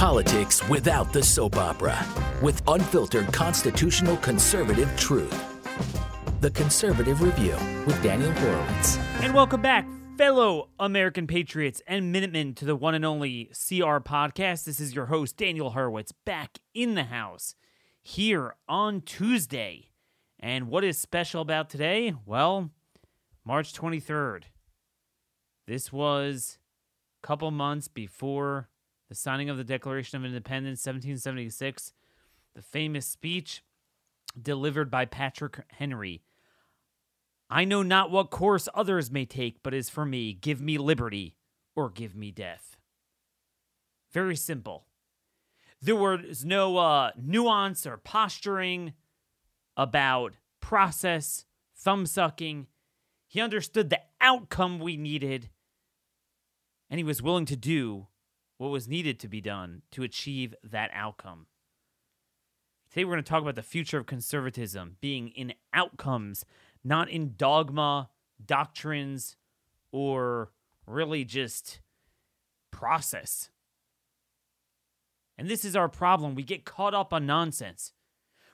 Politics without the soap opera, with unfiltered constitutional conservative truth. The Conservative Review with Daniel Horowitz. And welcome back, fellow American patriots and Minutemen, to the one and only CR podcast. This is your host, Daniel Horowitz, back in the house here on Tuesday. And what is special about today? Well, March 23rd. This was a couple months before the signing of the Declaration of Independence, 1776, the famous speech delivered by Patrick Henry. I know not what course others may take, but as for me, give me liberty or give me death. Very simple. There was no uh, nuance or posturing about process, thumb sucking. He understood the outcome we needed, and he was willing to do what was needed to be done to achieve that outcome. Today, we're going to talk about the future of conservatism being in outcomes, not in dogma, doctrines, or really just process. And this is our problem. We get caught up on nonsense.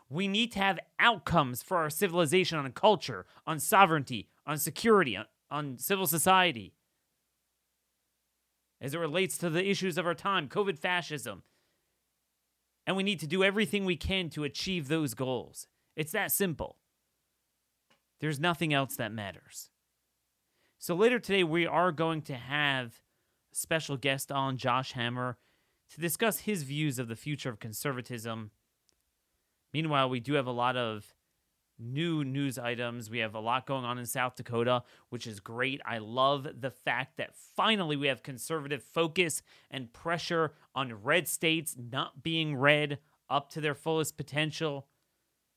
We need to have outcomes for our civilization on culture, on sovereignty, on security, on, on civil society. As it relates to the issues of our time, COVID fascism. And we need to do everything we can to achieve those goals. It's that simple. There's nothing else that matters. So later today, we are going to have a special guest on, Josh Hammer, to discuss his views of the future of conservatism Meanwhile, we do have a lot of new news items. We have a lot going on in South Dakota, which is great. I love the fact that finally we have conservative focus and pressure on red states not being red up to their fullest potential.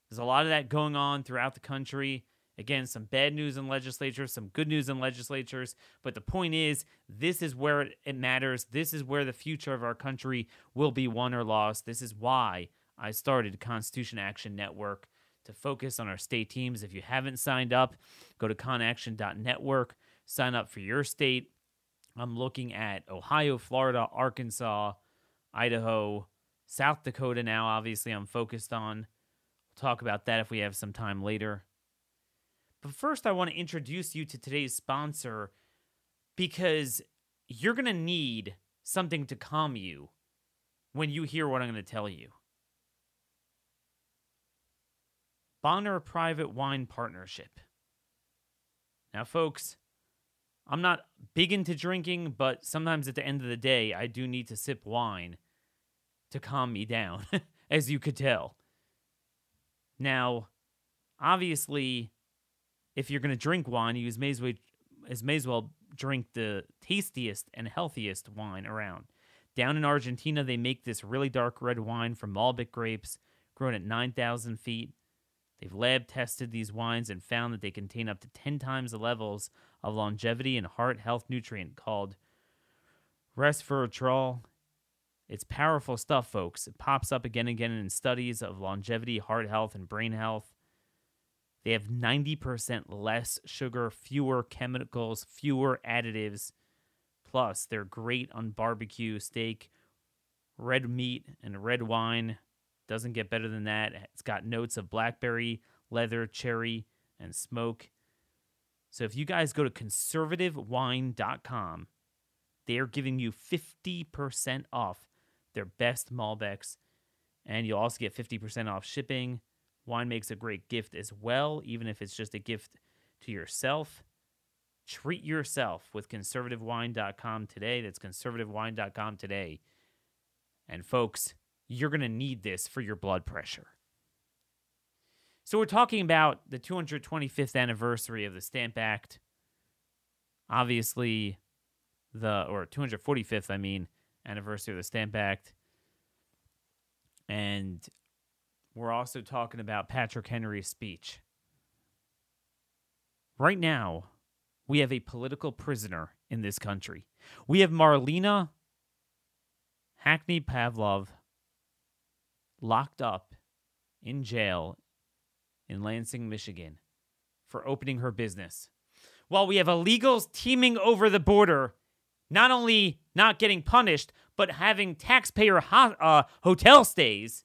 There's a lot of that going on throughout the country. Again, some bad news in legislatures, some good news in legislatures. But the point is, this is where it matters. This is where the future of our country will be won or lost. This is why I started Constitution Action Network to focus on our state teams. If you haven't signed up, go to conaction.network, sign up for your state. I'm looking at Ohio, Florida, Arkansas, Idaho, South Dakota now. Obviously, I'm focused on. We'll talk about that if we have some time later. But first, I want to introduce you to today's sponsor because you're going to need something to calm you when you hear what I'm going to tell you. Bonner Private Wine Partnership. Now, folks, I'm not big into drinking, but sometimes at the end of the day, I do need to sip wine to calm me down, as you could tell. Now, obviously, if you're going to drink wine, you may as, well, may as well drink the tastiest and healthiest wine around. Down in Argentina, they make this really dark red wine from Malbec grapes grown at 9,000 feet. They've lab tested these wines and found that they contain up to 10 times the levels of longevity and heart health nutrient called resveratrol. It's powerful stuff, folks. It pops up again and again in studies of longevity, heart health, and brain health. They have 90% less sugar, fewer chemicals, fewer additives. Plus, they're great on barbecue, steak, red meat, and red wine. Doesn't get better than that. It's got notes of blackberry, leather, cherry, and smoke. So if you guys go to conservativewine.com, they are giving you 50% off their best Malbecs. And you'll also get 50% off shipping. Wine makes a great gift as well, even if it's just a gift to yourself. Treat yourself with conservativewine.com today. That's conservativewine.com today. And folks, you're going to need this for your blood pressure. So, we're talking about the 225th anniversary of the Stamp Act. Obviously, the, or 245th, I mean, anniversary of the Stamp Act. And we're also talking about Patrick Henry's speech. Right now, we have a political prisoner in this country. We have Marlena Hackney Pavlos locked up in jail in Lansing, Michigan for opening her business. While we have illegals teeming over the border, not only not getting punished, but having taxpayer ho- uh, hotel stays.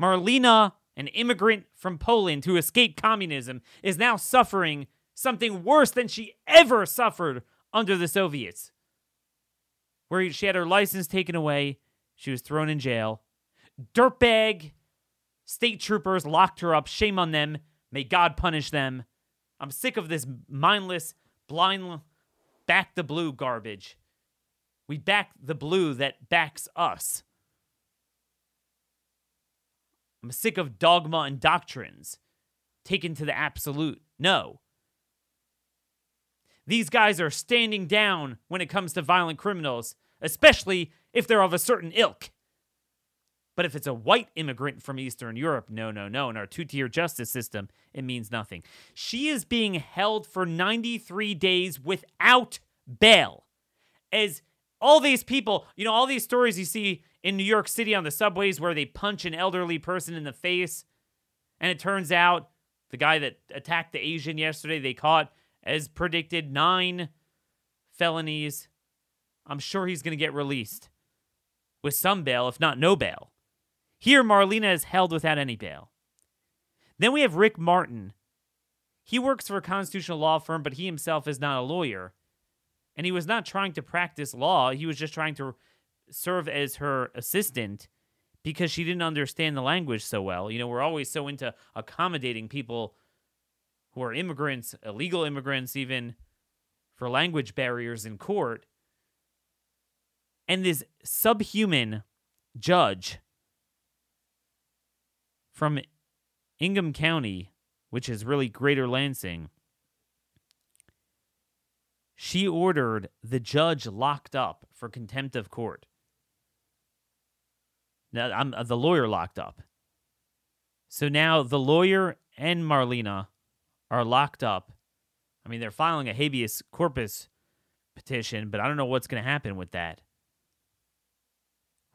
Marlena, an immigrant from Poland who escaped communism, is now suffering something worse than she ever suffered under the Soviets, where she had her license taken away, she was thrown in jail. Dirtbag state troopers locked her up. Shame on them. May God punish them. I'm sick of this mindless, blind, back the blue garbage. We back the blue that backs us. I'm sick of dogma and doctrines taken to the absolute. No. These guys are standing down when it comes to violent criminals, especially if they're of a certain ilk. But if it's a white immigrant from Eastern Europe, no, no, no. In our two tier justice system, it means nothing. She is being held for 93 days without bail. As all these people, you know, all these stories you see in New York City on the subways where they punch an elderly person in the face. And it turns out the guy that attacked the Asian yesterday, they caught, as predicted, nine felonies. I'm sure he's going to get released with some bail, if not no bail. Here, Marlena is held without any bail. Then we have Rick Martin. He works for a constitutional law firm, but he himself is not a lawyer. And he was not trying to practice law, he was just trying to serve as her assistant because she didn't understand the language so well. You know, we're always so into accommodating people who are immigrants, illegal immigrants, even for language barriers in court. And this subhuman judge from Ingham County, which is really Greater Lansing, she ordered the judge locked up for contempt of court. Now, I'm uh, the lawyer locked up. So now the lawyer and Marlena are locked up. I mean, they're filing a habeas corpus petition, but I don't know what's going to happen with that.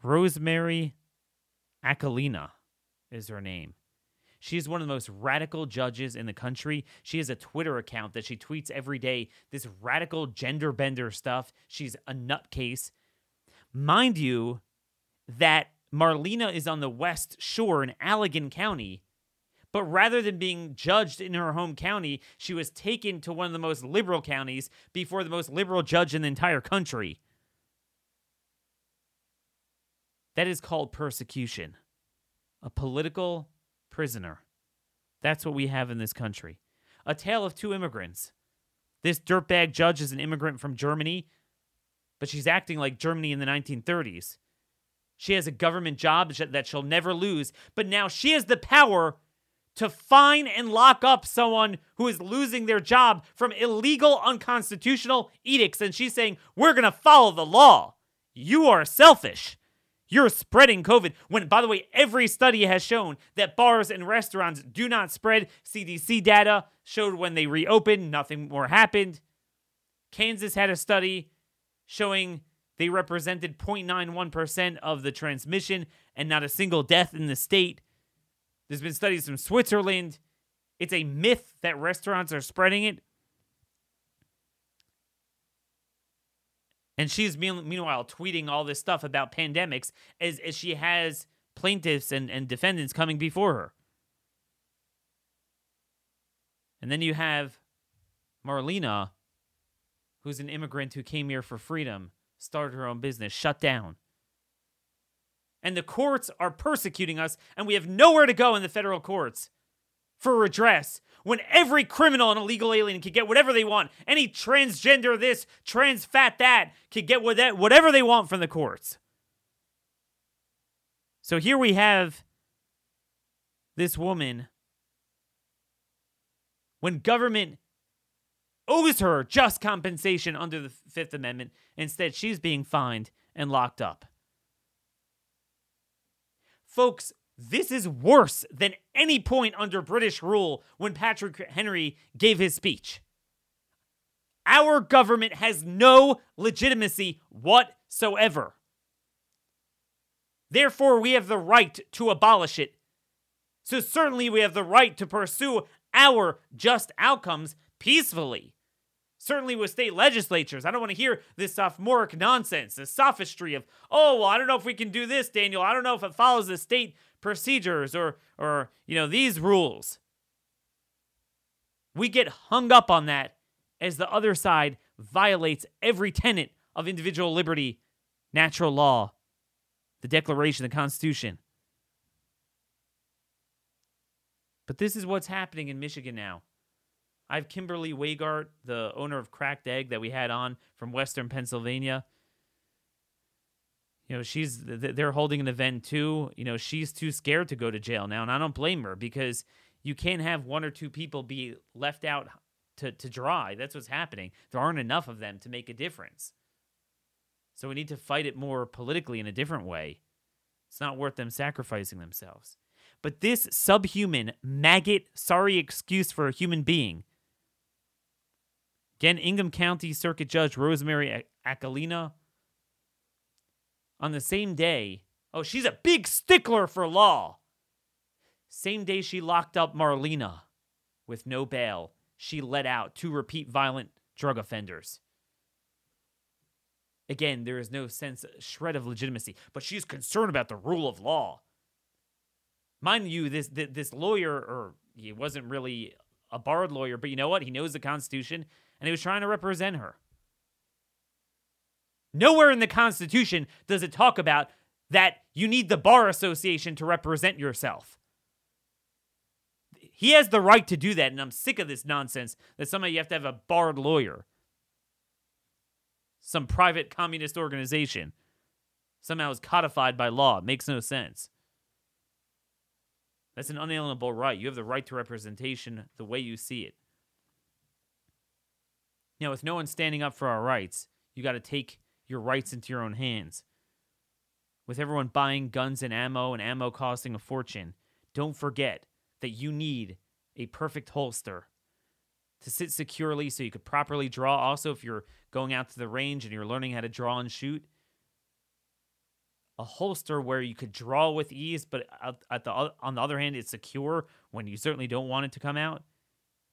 Rosemary Aquilina is her name. She is one of the most radical judges in the country. She has a Twitter account that she tweets every day this radical gender bender stuff. She's a nutcase. Mind you, that Marlena is on the West Shore in Allegan County. But rather than being judged in her home county, she was taken to one of the most liberal counties before the most liberal judge in the entire country. That is called persecution. A political prisoner. That's what we have in this country. A tale of two immigrants. This dirtbag judge is an immigrant from Germany, but she's acting like Germany in the 1930s. She has a government job that she'll never lose, but now she has the power to fine and lock up someone who is losing their job from illegal, unconstitutional edicts. And she's saying, We're going to follow the law. You are selfish. You're spreading COVID. When, by the way, every study has shown that bars and restaurants do not spread. CDC data showed when they reopened, nothing more happened. Kansas had a study showing they represented 0.91% of the transmission and not a single death in the state. There's been studies from Switzerland. It's a myth that restaurants are spreading it. And she's meanwhile tweeting all this stuff about pandemics as, as she has plaintiffs and, and defendants coming before her. And then you have Marlena, who's an immigrant who came here for freedom started her own business, shut down. And the courts are persecuting us, and we have nowhere to go in the federal courts for redress when every criminal and illegal alien can get whatever they want. Any transgender this, trans fat that can get whatever they want from the courts. So here we have this woman. When government owes her just compensation under the Fifth Amendment. Instead, she's being fined and locked up. Folks, this is worse than any point under British rule when Patrick Henry gave his speech. Our government has no legitimacy whatsoever. Therefore, we have the right to abolish it. So, certainly, we have the right to pursue our just outcomes peacefully. Certainly with state legislatures. I don't want to hear this sophomoric nonsense, this sophistry of, oh, well, I don't know if we can do this, Daniel. I don't know if it follows the state procedures or, or you know, these rules. We get hung up on that as the other side violates every tenet of individual liberty, natural law, the Declaration, the Constitution. But this is what's happening in Michigan now. I have Kimberly Weigart, the owner of Cracked Egg that we had on from Western Pennsylvania. You know, she's they're holding an event too. You know, she's too scared to go to jail now, and I don't blame her because you can't have one or two people be left out to to dry. That's what's happening. There aren't enough of them to make a difference. So we need to fight it more politically in a different way. It's not worth them sacrificing themselves. But this subhuman, maggot, sorry excuse for a human being. Again, Ingham County Circuit Judge Rosemary Aquilina. On the same day, oh, she's a big stickler for law. Same day she locked up Marlena with no bail, she let out two repeat violent drug offenders. Again, there is no sense, uh, shred of legitimacy, but she's concerned about the rule of law. Mind you, this this lawyer, or he wasn't really a barred lawyer, but you know what? He knows the Constitution, and he was trying to represent her. Nowhere in the Constitution does it talk about that you need the bar association to represent yourself. He has the right to do that, and I'm sick of this nonsense that somehow you have to have a barred lawyer some private communist organization somehow is codified by law. It makes no sense. That's an unalienable right. You have the right to representation the way you see it. Now, with no one standing up for our rights, you got to take your rights into your own hands. With everyone buying guns and ammo and ammo costing a fortune, don't forget that you need a perfect holster to sit securely so you could properly draw. Also, if you're going out to the range and you're learning how to draw and shoot, a holster where you could draw with ease, but at the on the other hand, it's secure when you certainly don't want it to come out,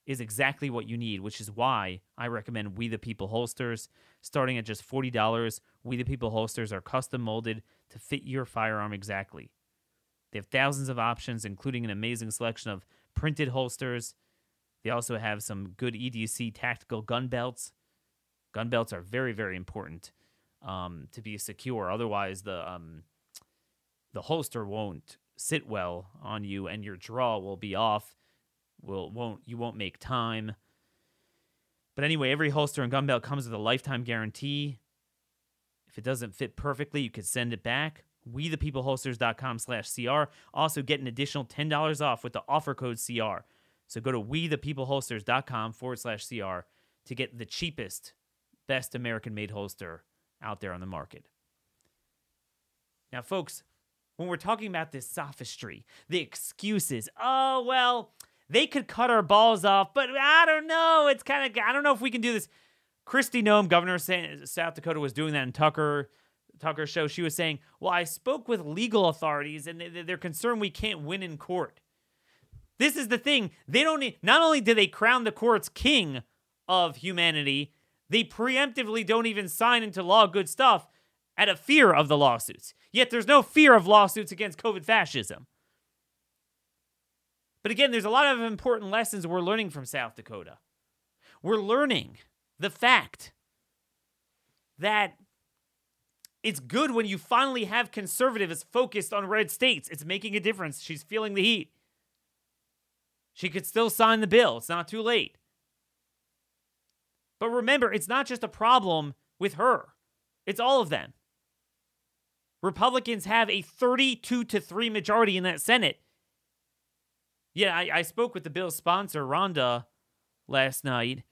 is exactly what you need. Which is why I recommend We the People holsters, starting at just forty dollars. We the People holsters are custom molded to fit your firearm exactly. They have thousands of options, including an amazing selection of printed holsters they also have some good EDC tactical gun belts. Gun belts are very, very important um, to be secure. Otherwise, the um, the holster won't sit well on you, and your draw will be off. Will won't you won't make time. But anyway, every holster and gun belt comes with a lifetime guarantee. If it doesn't fit perfectly, you could send it back. WeThePeopleHolsters.com slash CR. Also get an additional $10 off with the offer code CR. So go to wethepeopleholsters.com forward slash CR to get the cheapest, best American made holster out there on the market. Now, folks, when we're talking about this sophistry, the excuses, oh, well, they could cut our balls off, but I don't know. It's kind of, I don't know if we can do this. Kristi Noem, governor of South Dakota, was doing that in Tucker. Tucker show, she was saying, Well, I spoke with legal authorities and they're concerned we can't win in court. This is the thing. They don't need, not only do they crown the courts king of humanity, they preemptively don't even sign into law good stuff out of fear of the lawsuits. Yet there's no fear of lawsuits against COVID fascism. But again, there's a lot of important lessons we're learning from South Dakota. We're learning the fact that it's good when you finally have conservatives focused on red states. It's making a difference. She's feeling the heat. She could still sign the bill. It's not too late. But remember, it's not just a problem with her, it's all of them. Republicans have a 32 to 3 majority in that Senate. Yeah, I, I spoke with the bill's sponsor, Rhonda, last night.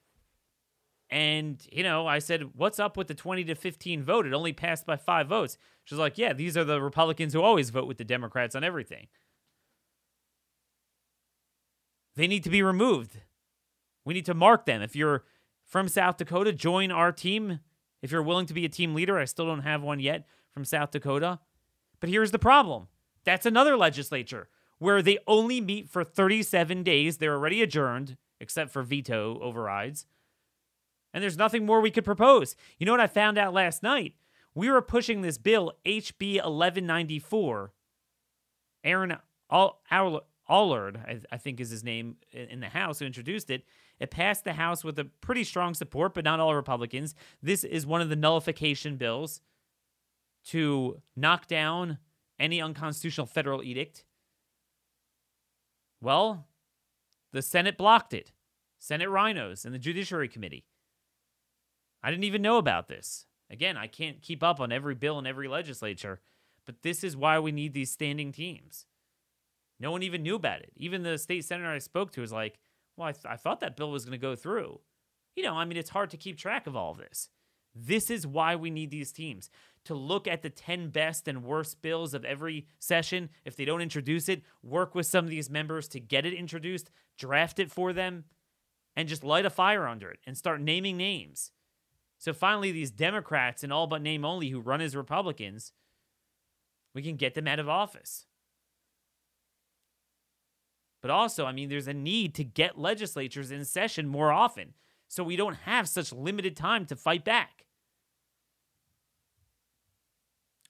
And, you know, I said, what's up with the 20 to 15 vote? It only passed by five votes. She's like, yeah, these are the Republicans who always vote with the Democrats on everything. They need to be removed. We need to mark them. If you're from South Dakota, join our team. If you're willing to be a team leader, I still don't have one yet from South Dakota. But here's the problem that's another legislature where they only meet for 37 days. They're already adjourned, except for veto overrides. And there's nothing more we could propose. You know what I found out last night? We were pushing this bill, HB 1194. Aaron Aylward, I, I think is his name in the House, who introduced it. It passed the House with a pretty strong support, but not all Republicans. This is one of the nullification bills to knock down any unconstitutional federal edict. Well, the Senate blocked it. Senate rhinos and the Judiciary Committee. I didn't even know about this. Again, I can't keep up on every bill in every legislature, but this is why we need these standing teams. No one even knew about it. Even the state senator I spoke to was like, well, I, th- I thought that bill was going to go through. You know, I mean, it's hard to keep track of all of this. This is why we need these teams to look at the 10 best and worst bills of every session. If they don't introduce it, work with some of these members to get it introduced, draft it for them, and just light a fire under it and start naming names. So finally, these Democrats and all but name only who run as Republicans, we can get them out of office. But also, I mean, there's a need to get legislatures in session more often so we don't have such limited time to fight back.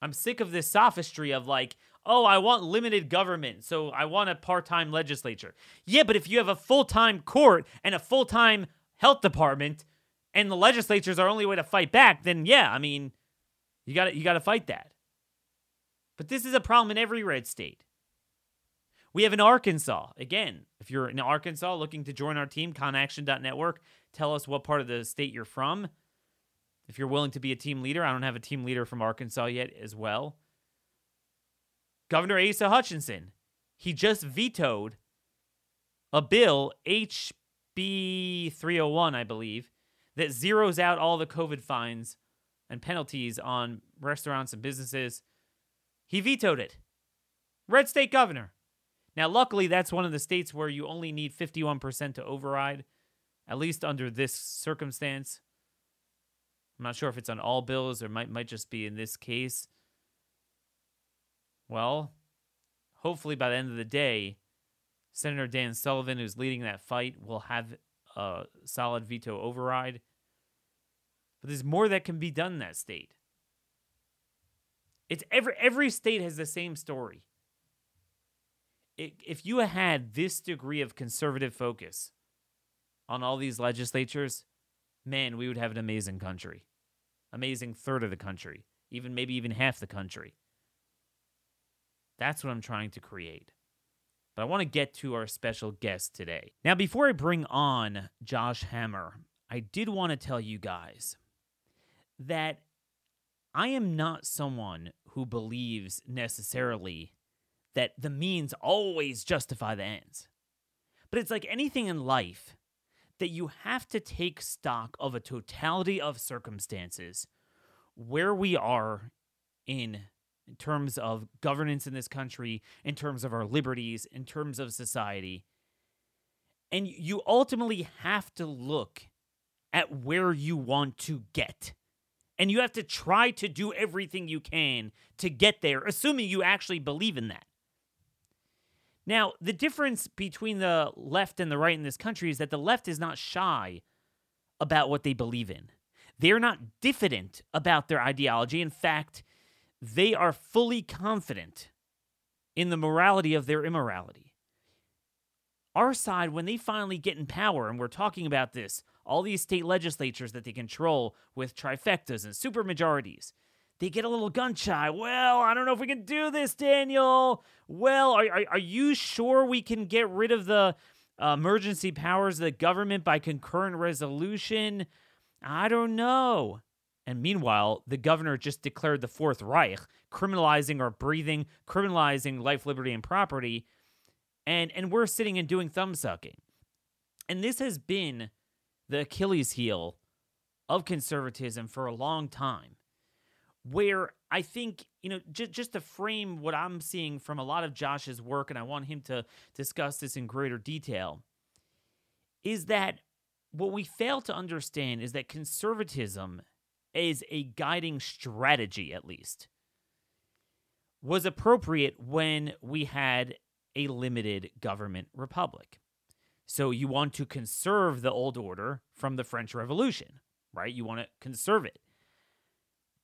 I'm sick of this sophistry of like, oh, I want limited government, so I want a part time legislature. Yeah, but if you have a full time court and a full time health department and the legislatures are only way to fight back, then yeah, I mean, you got you got to fight that. But this is a problem in every red state. We have in Arkansas. Again, if you're in Arkansas looking to join our team, conaction.network, tell us what part of the state you're from. If you're willing to be a team leader, I don't have a team leader from Arkansas yet as well. Governor Asa Hutchinson, he just vetoed a bill, HB 301, I believe, that zeroes out all the COVID fines and penalties on restaurants and businesses. He vetoed it. Red state governor. Now, luckily, that's one of the states where you only need 51% to override, at least under this circumstance. I'm not sure if it's on all bills or might might just be in this case. Well, hopefully by the end of the day, Senator Dan Sullivan, who's leading that fight, will have a solid veto override. But there's more that can be done in that state. It's every every state has the same story if you had this degree of conservative focus on all these legislatures, man, we would have an amazing country. Amazing third of the country, even maybe even half the country. That's what I'm trying to create. But I want to get to our special guest today. Now, before I bring on Josh Hammer, I did want to tell you guys that I am not someone who believes necessarily that the means always justify the ends. But it's like anything in life that you have to take stock of a totality of circumstances where we are in in terms of governance in this country, in terms of our liberties, in terms of society. And you ultimately have to look at where you want to get. And you have to try to do everything you can to get there, assuming you actually believe in that. Now, the difference between the left and the right in this country is that the left is not shy about what they believe in. They're not diffident about their ideology. In fact, they are fully confident in the morality of their immorality. Our side, when they finally get in power, and we're talking about this, all these state legislatures that they control with trifectas and supermajorities, they get a little gun shy. Well, I don't know if we can do this, Daniel. Well, are, are, are you sure we can get rid of the uh, emergency powers of the government by concurrent resolution? I don't know. And meanwhile, the governor just declared the Fourth Reich, criminalizing our breathing, criminalizing life, liberty, and property. And, and we're sitting and doing thumb sucking. And this has been the Achilles heel of conservatism for a long time where I think, you know, j- just to frame what I'm seeing from a lot of Josh's work, and I want him to discuss this in greater detail, is that what we fail to understand is that conservatism is a guiding strategy, at least, was appropriate when we had a limited government republic. So you want to conserve the old order from the French Revolution. right? You want to conserve it.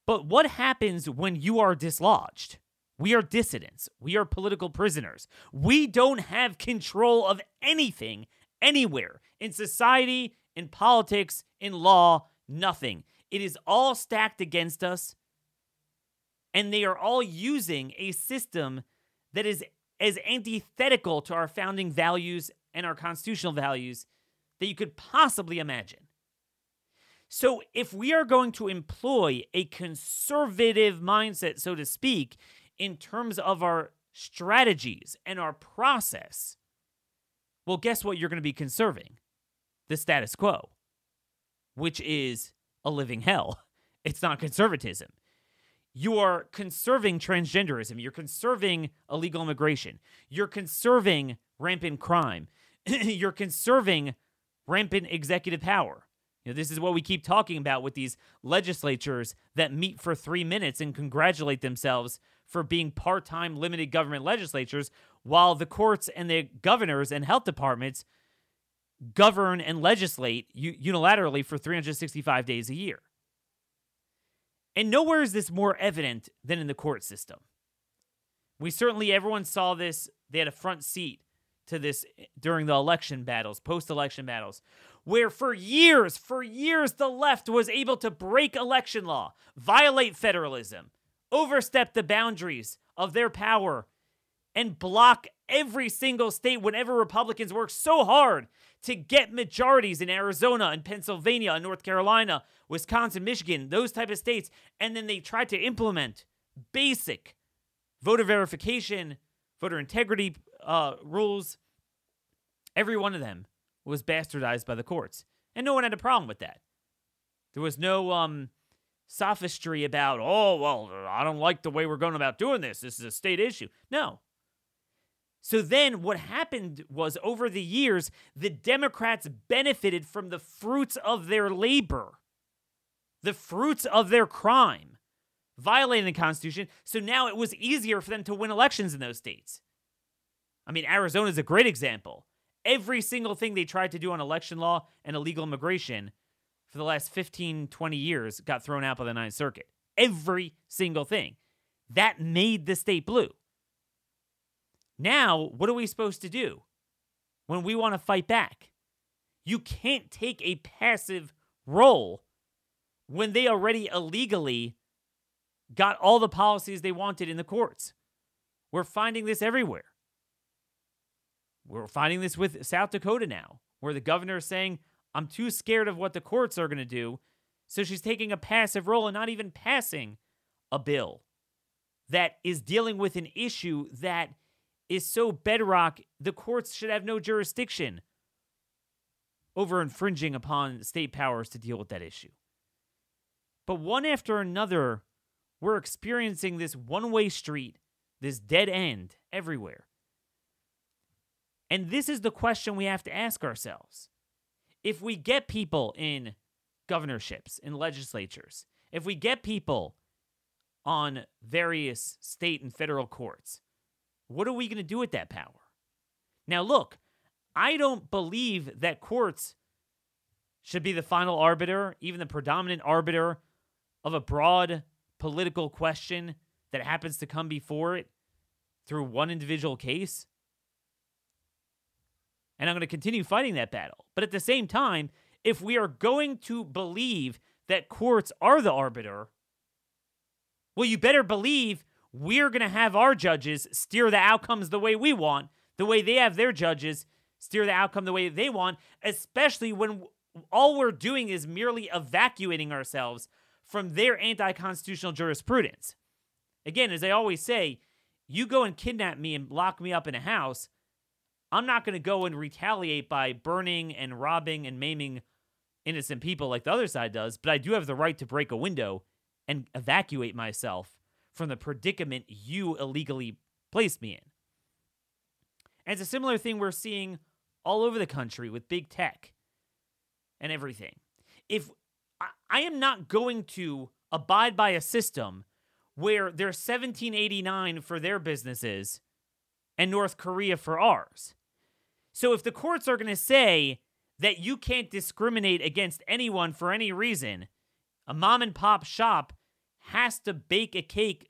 But what happens when you are dislodged? We are dissidents. We are political prisoners. We don't have control of anything anywhere in society, in politics, in law, nothing. It is all stacked against us. And they are all using a system that is as antithetical to our founding values and our constitutional values that you could possibly imagine. So, if we are going to employ a conservative mindset, so to speak, in terms of our strategies and our process, well, guess what you're going to be conserving? The status quo, which is a living hell. It's not conservatism. You are conserving transgenderism. You're conserving illegal immigration. You're conserving rampant crime. You're conserving rampant executive power. You know, this is what we keep talking about with these legislatures that meet for three minutes and congratulate themselves for being part time limited government legislatures, while the courts and the governors and health departments govern and legislate unilaterally for 365 days a year. And nowhere is this more evident than in the court system. We certainly, everyone saw this, they had a front seat to this during the election battles, post election battles, where for years, for years, the left was able to break election law, violate federalism, overstep the boundaries of their power, and block every single state whenever Republicans work so hard to get majorities in Arizona and Pennsylvania and North Carolina, Wisconsin, Michigan, those type of states, and then they tried to implement basic voter verification, voter integrity uh, rules. Every one of them was bastardized by the courts, and no one had a problem with that. There was no um, sophistry about, oh, well, I don't like the way we're going about doing this. This is a state issue. No. So then what happened was over the years, the Democrats benefited from the fruits of their labor, the fruits of their crime, violating the Constitution. So now it was easier for them to win elections in those states. I mean, Arizona is a great example. Every single thing they tried to do on election law and illegal immigration for the last 15, 20 years got thrown out by the Ninth Circuit. Every single thing. That made the state blue. Now, what are we supposed to do when we want to fight back? You can't take a passive role when they already illegally got all the policies they wanted in the courts. We're finding this everywhere. We're finding this with South Dakota now, where the governor is saying, I'm too scared of what the courts are going to do. So she's taking a passive role and not even passing a bill that is dealing with an issue that is so bedrock, the courts should have no jurisdiction over infringing upon state powers to deal with that issue. But one after another, we're experiencing this one way street, this dead end everywhere. And this is the question we have to ask ourselves. If we get people in governorships, in legislatures, if we get people on various state and federal courts, what are we going to do with that power? Now, look, I don't believe that courts should be the final arbiter, even the predominant arbiter of a broad political question that happens to come before it through one individual case. And I'm going to continue fighting that battle. But at the same time, if we are going to believe that courts are the arbiter, well, you better believe we're going to have our judges steer the outcomes the way we want, the way they have their judges steer the outcome the way they want, especially when all we're doing is merely evacuating ourselves from their anti constitutional jurisprudence. Again, as I always say, you go and kidnap me and lock me up in a house, I'm not going to go and retaliate by burning and robbing and maiming innocent people like the other side does, but I do have the right to break a window and evacuate myself from the predicament you illegally placed me in. And it's a similar thing we're seeing all over the country with big tech and everything. If I am not going to abide by a system where there's 1789 for their businesses and North Korea for ours. So if the courts are going to say that you can't discriminate against anyone for any reason. A mom and pop shop has to bake a cake,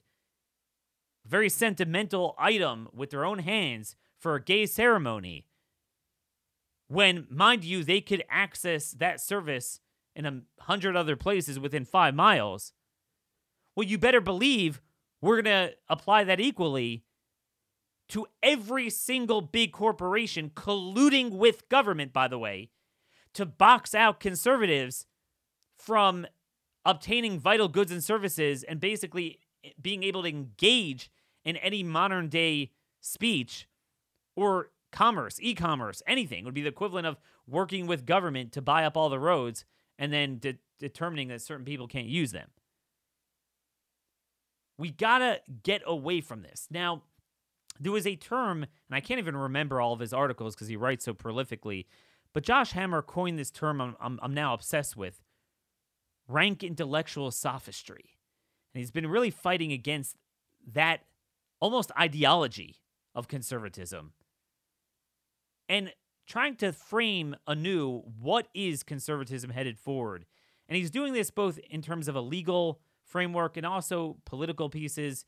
a very sentimental item with their own hands for a gay ceremony. When, mind you, they could access that service in a hundred other places within five miles. Well, you better believe we're going to apply that equally to every single big corporation colluding with government, by the way, to box out conservatives from obtaining vital goods and services and basically being able to engage in any modern day speech or commerce, e commerce, anything would be the equivalent of working with government to buy up all the roads and then de- determining that certain people can't use them. We gotta get away from this. Now, there was a term, and I can't even remember all of his articles because he writes so prolifically, but Josh Hammer coined this term I'm, I'm, I'm now obsessed with rank intellectual sophistry. And he's been really fighting against that almost ideology of conservatism and trying to frame anew what is conservatism headed forward. And he's doing this both in terms of a legal framework and also political pieces.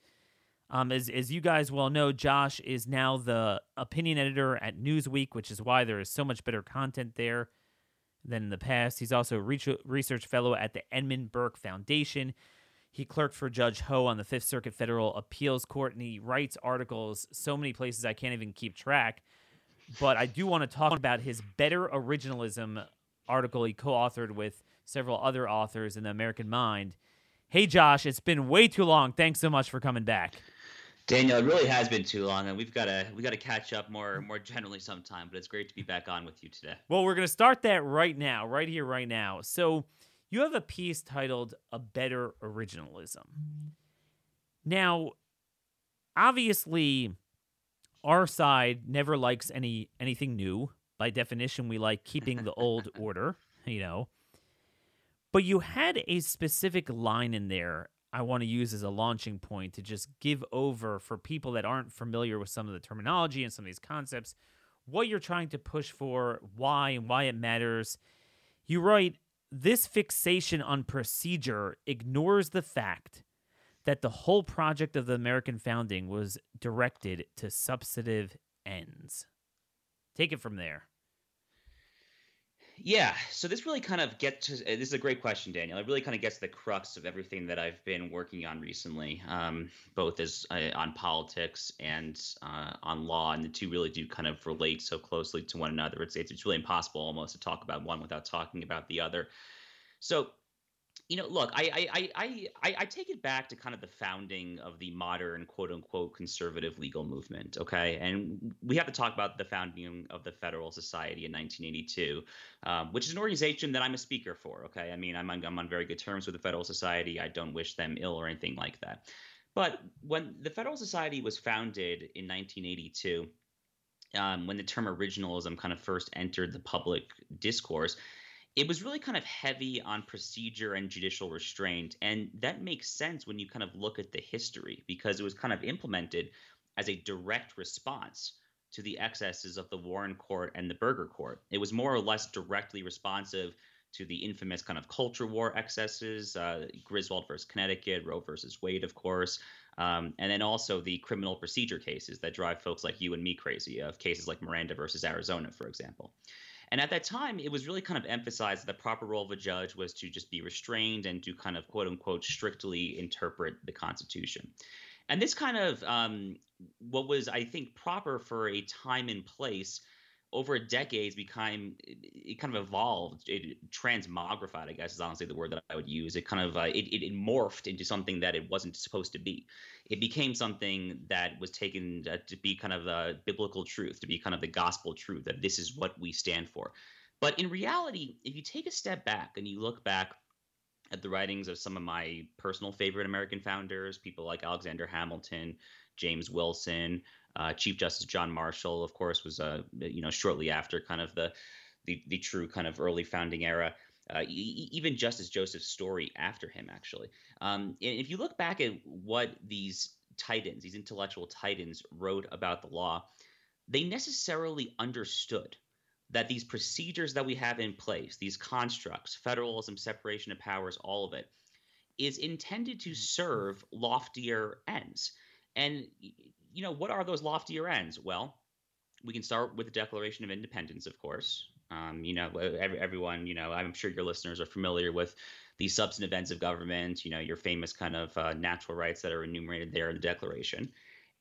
Um, as, as you guys well know, Josh is now the opinion editor at Newsweek, which is why there is so much better content there than in the past. He's also a research fellow at the Edmund Burke Foundation. He clerked for Judge Ho on the Fifth Circuit Federal Appeals Court, and he writes articles so many places I can't even keep track. But I do want to talk about his Better Originalism article he co authored with several other authors in the American Mind. Hey, Josh, it's been way too long. Thanks so much for coming back. Daniel, it really has been too long, and we've got to we got to catch up more more generally sometime. But it's great to be back on with you today. Well, we're gonna start that right now, right here, right now. So, you have a piece titled "A Better Originalism." Now, obviously, our side never likes any anything new. By definition, we like keeping the old order. You know, but you had a specific line in there I want to use as a launching point to just give over for people that aren't familiar with some of the terminology and some of these concepts, what you're trying to push for, why, and why it matters. You write, this fixation on procedure ignores the fact that the whole project of the American founding was directed to substantive ends. Take it from there. Yeah, so this really kind of gets to this is a great question, Daniel. It really kind of gets to the crux of everything that I've been working on recently, um, both as uh, on politics and uh, on law, and the two really do kind of relate so closely to one another. It's it's really impossible almost to talk about one without talking about the other. So you know, look, I, I I I I take it back to kind of the founding of the modern quote unquote conservative legal movement. Okay, and we have to talk about the founding of the Federalist Society in 1982, um, which is an organization that I'm a speaker for. Okay, I mean I'm on, I'm on very good terms with the Federalist Society. I don't wish them ill or anything like that. But when the Federalist Society was founded in 1982, um, when the term originalism kind of first entered the public discourse it was really kind of heavy on procedure and judicial restraint. And that makes sense when you kind of look at the history because it was kind of implemented as a direct response to the excesses of the Warren Court and the Burger Court. It was more or less directly responsive to the infamous kind of culture war excesses, uh, Griswold versus Connecticut, Roe versus Wade, of course, um, and then also the criminal procedure cases that drive folks like you and me crazy, of cases like Miranda versus Arizona, for example. And at that time, it was really kind of emphasized that the proper role of a judge was to just be restrained and to kind of quote unquote strictly interpret the Constitution. And this kind of um, what was, I think, proper for a time and place over decades became it kind of evolved it transmogrified i guess is honestly the word that i would use. It kind of uh, it, it, morphed into something that it wasn't supposed to be. It became something that was taken uh, to be kind of the biblical truth to be kind of the gospel truth that this is what we stand for. But in reality if you take a step back and you look back at the writings of some of my personal favorite american founders people like alexander hamilton james wilson uh, Chief Justice John Marshall, of course, was uh, you know shortly after kind of the the, the true kind of early founding era. Uh, e- even Justice Joseph Story after him, actually. Um, and if you look back at what these titans, these intellectual titans, wrote about the law, they necessarily understood that these procedures that we have in place, these constructs, federalism, separation of powers, all of it, is intended to serve loftier ends. And you know, what are those loftier ends? Well, we can start with the Declaration of Independence, of course. Um, you know, every, everyone, you know, I'm sure your listeners are familiar with the substantive ends of government, you know, your famous kind of uh, natural rights that are enumerated there in the Declaration.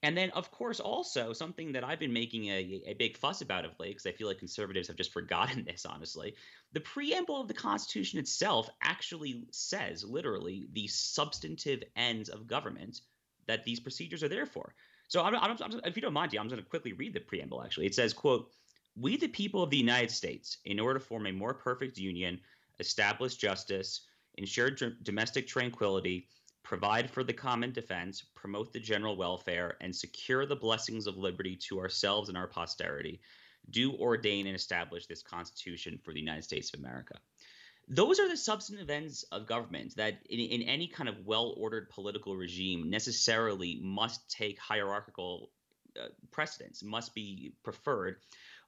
And then, of course, also something that I've been making a, a big fuss about of late, because I feel like conservatives have just forgotten this, honestly. The preamble of the Constitution itself actually says, literally, the substantive ends of government that these procedures are there for. So, I'm, I'm, I'm, if you don't mind, I'm going to quickly read the preamble, actually. It says, quote, we, the people of the United States, in order to form a more perfect union, establish justice, ensure d- domestic tranquility, provide for the common defense, promote the general welfare, and secure the blessings of liberty to ourselves and our posterity, do ordain and establish this Constitution for the United States of America. Those are the substantive ends of government that, in, in any kind of well ordered political regime, necessarily must take hierarchical uh, precedence, must be preferred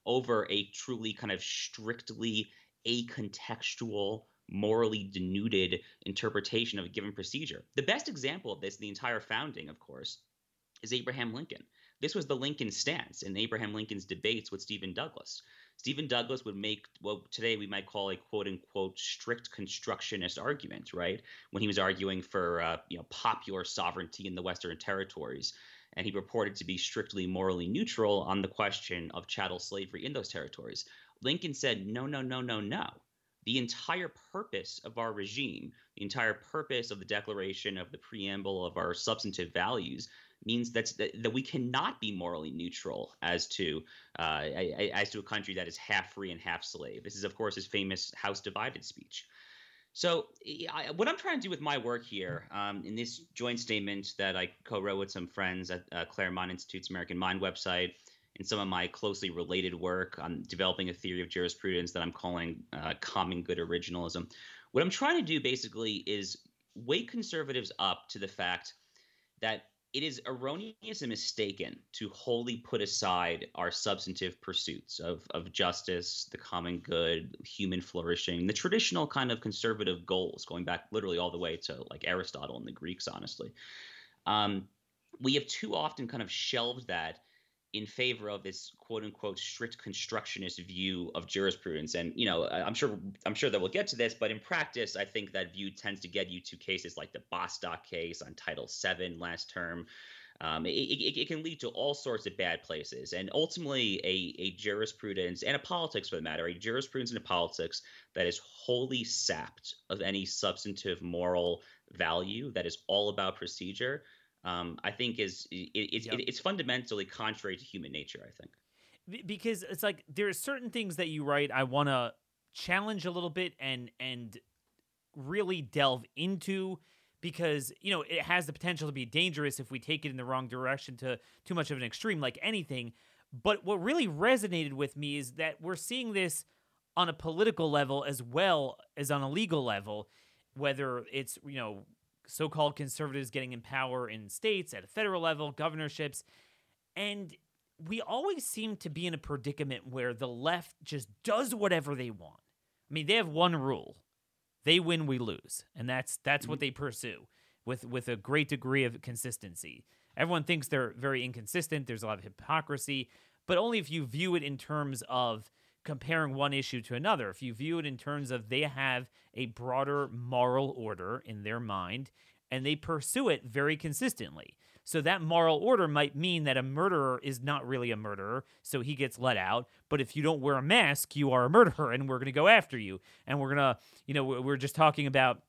over a truly kind of strictly acontextual morally denuded interpretation of a given procedure. The best example of this, the entire founding, of course, is Abraham Lincoln. This was the Lincoln stance in Abraham Lincoln's debates with Stephen Douglas. Stephen Douglas would make what today we might call a quote unquote strict constructionist argument, right? When he was arguing for uh, you know popular sovereignty in the Western territories, and he purported to be strictly morally neutral on the question of chattel slavery in those territories. Lincoln said, no, no, no, no, no the entire purpose of our regime, the entire purpose of the declaration of the preamble of our substantive values means that, that we cannot be morally neutral as to uh, as to a country that is half free and half slave. This is, of course, his famous House Divided speech. So, I, what I'm trying to do with my work here um, in this joint statement that I co-wrote with some friends at uh, Claremont Institute's American Mind website, and some of my closely related work on developing a theory of jurisprudence that I'm calling uh, common good originalism. What I'm trying to do basically is wake conservatives up to the fact that it is erroneous and mistaken to wholly put aside our substantive pursuits of, of justice, the common good, human flourishing, the traditional kind of conservative goals, going back literally all the way to like Aristotle and the Greeks, honestly. Um, we have too often kind of shelved that in favor of this quote unquote strict constructionist view of jurisprudence. And you know i'm sure i'm sure that we'll get to this but in practice i think that view tends to get you to cases like the bostock case on title VII last term. Um, it, it, it, can lead to all sorts of bad places. And ultimately a, a jurisprudence and a politics for the matter a jurisprudence and a politics that is wholly sapped of any substantive moral value that is all about procedure um, I think is it, it's yep. it, it's fundamentally contrary to human nature. I think because it's like there are certain things that you write I want to challenge a little bit and and really delve into because you know it has the potential to be dangerous if we take it in the wrong direction to too much of an extreme like anything but what really resonated with me is that we're seeing this on a political level as well as on a legal level whether it's you know so called conservatives getting in power in states at a federal level, governorships. And we always seem to be in a predicament where the left just does whatever they want. I mean, they have one rule. They win, we lose. And that's that's mm-hmm. what they pursue with with a great degree of consistency. Everyone thinks they're very inconsistent. There's a lot of hypocrisy, but only if you view it in terms of comparing one issue to another. If you view it in terms of they have a broader moral order in their mind and they pursue it very consistently. So that moral order might mean that a murderer is not really a murderer, so he gets let out. But if you don't wear a mask, you are a murderer, and we're going to go after you. And we're going to, you know, we're just talking about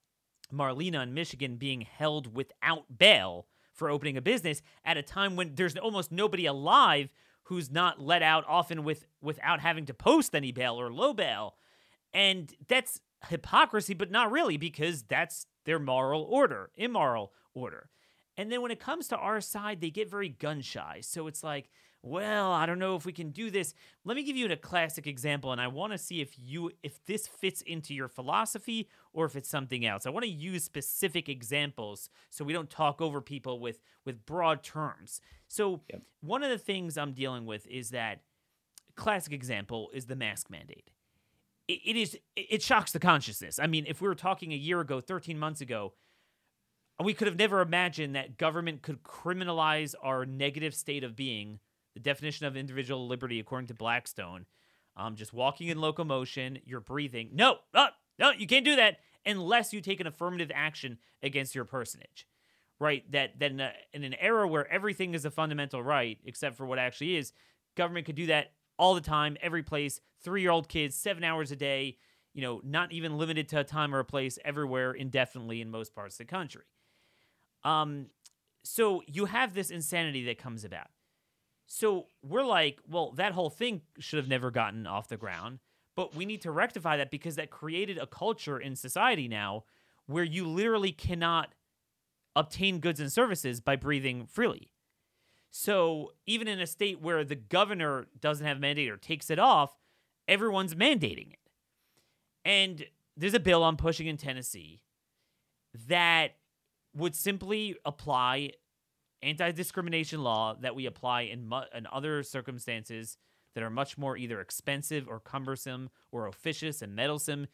Marlena in Michigan being held without bail for opening a business at a time when there's almost nobody alive who's not let out often with without having to post any bail or low bail. And that's hypocrisy, but not really because that's their moral order, immoral order. And then when it comes to our side, they get very gun shy. So it's like, well, I don't know if we can do this. Let me give you a classic example, and I want to see if you if this fits into your philosophy or if it's something else. I want to use specific examples so we don't talk over people with with broad terms. So yep. one of the things I'm dealing with is that classic example is the mask mandate. It, it is it shocks the consciousness. I mean, if we were talking a year ago, 13 months ago, we could have never imagined that government could criminalize our negative state of being, the definition of individual liberty according to Blackstone. Um, just walking in locomotion, you're breathing. No, uh, no, you can't do that unless you take an affirmative action against your personage, right? That then in an era where everything is a fundamental right, except for what actually is, government could do that all the time, every place. Three year old kids, seven hours a day. You know, not even limited to a time or a place, everywhere, indefinitely in most parts of the country. Um, so you have this insanity that comes about. So we're like, well, that whole thing should have never gotten off the ground, but we need to rectify that because that created a culture in society now where you literally cannot obtain goods and services by breathing freely. So even in a state where the governor doesn't have a mandate or takes it off, everyone's mandating it. And there's a bill I'm pushing in Tennessee that would simply apply anti-discrimination law that we apply in, mu- in other circumstances that are much more either expensive or cumbersome or officious and meddlesome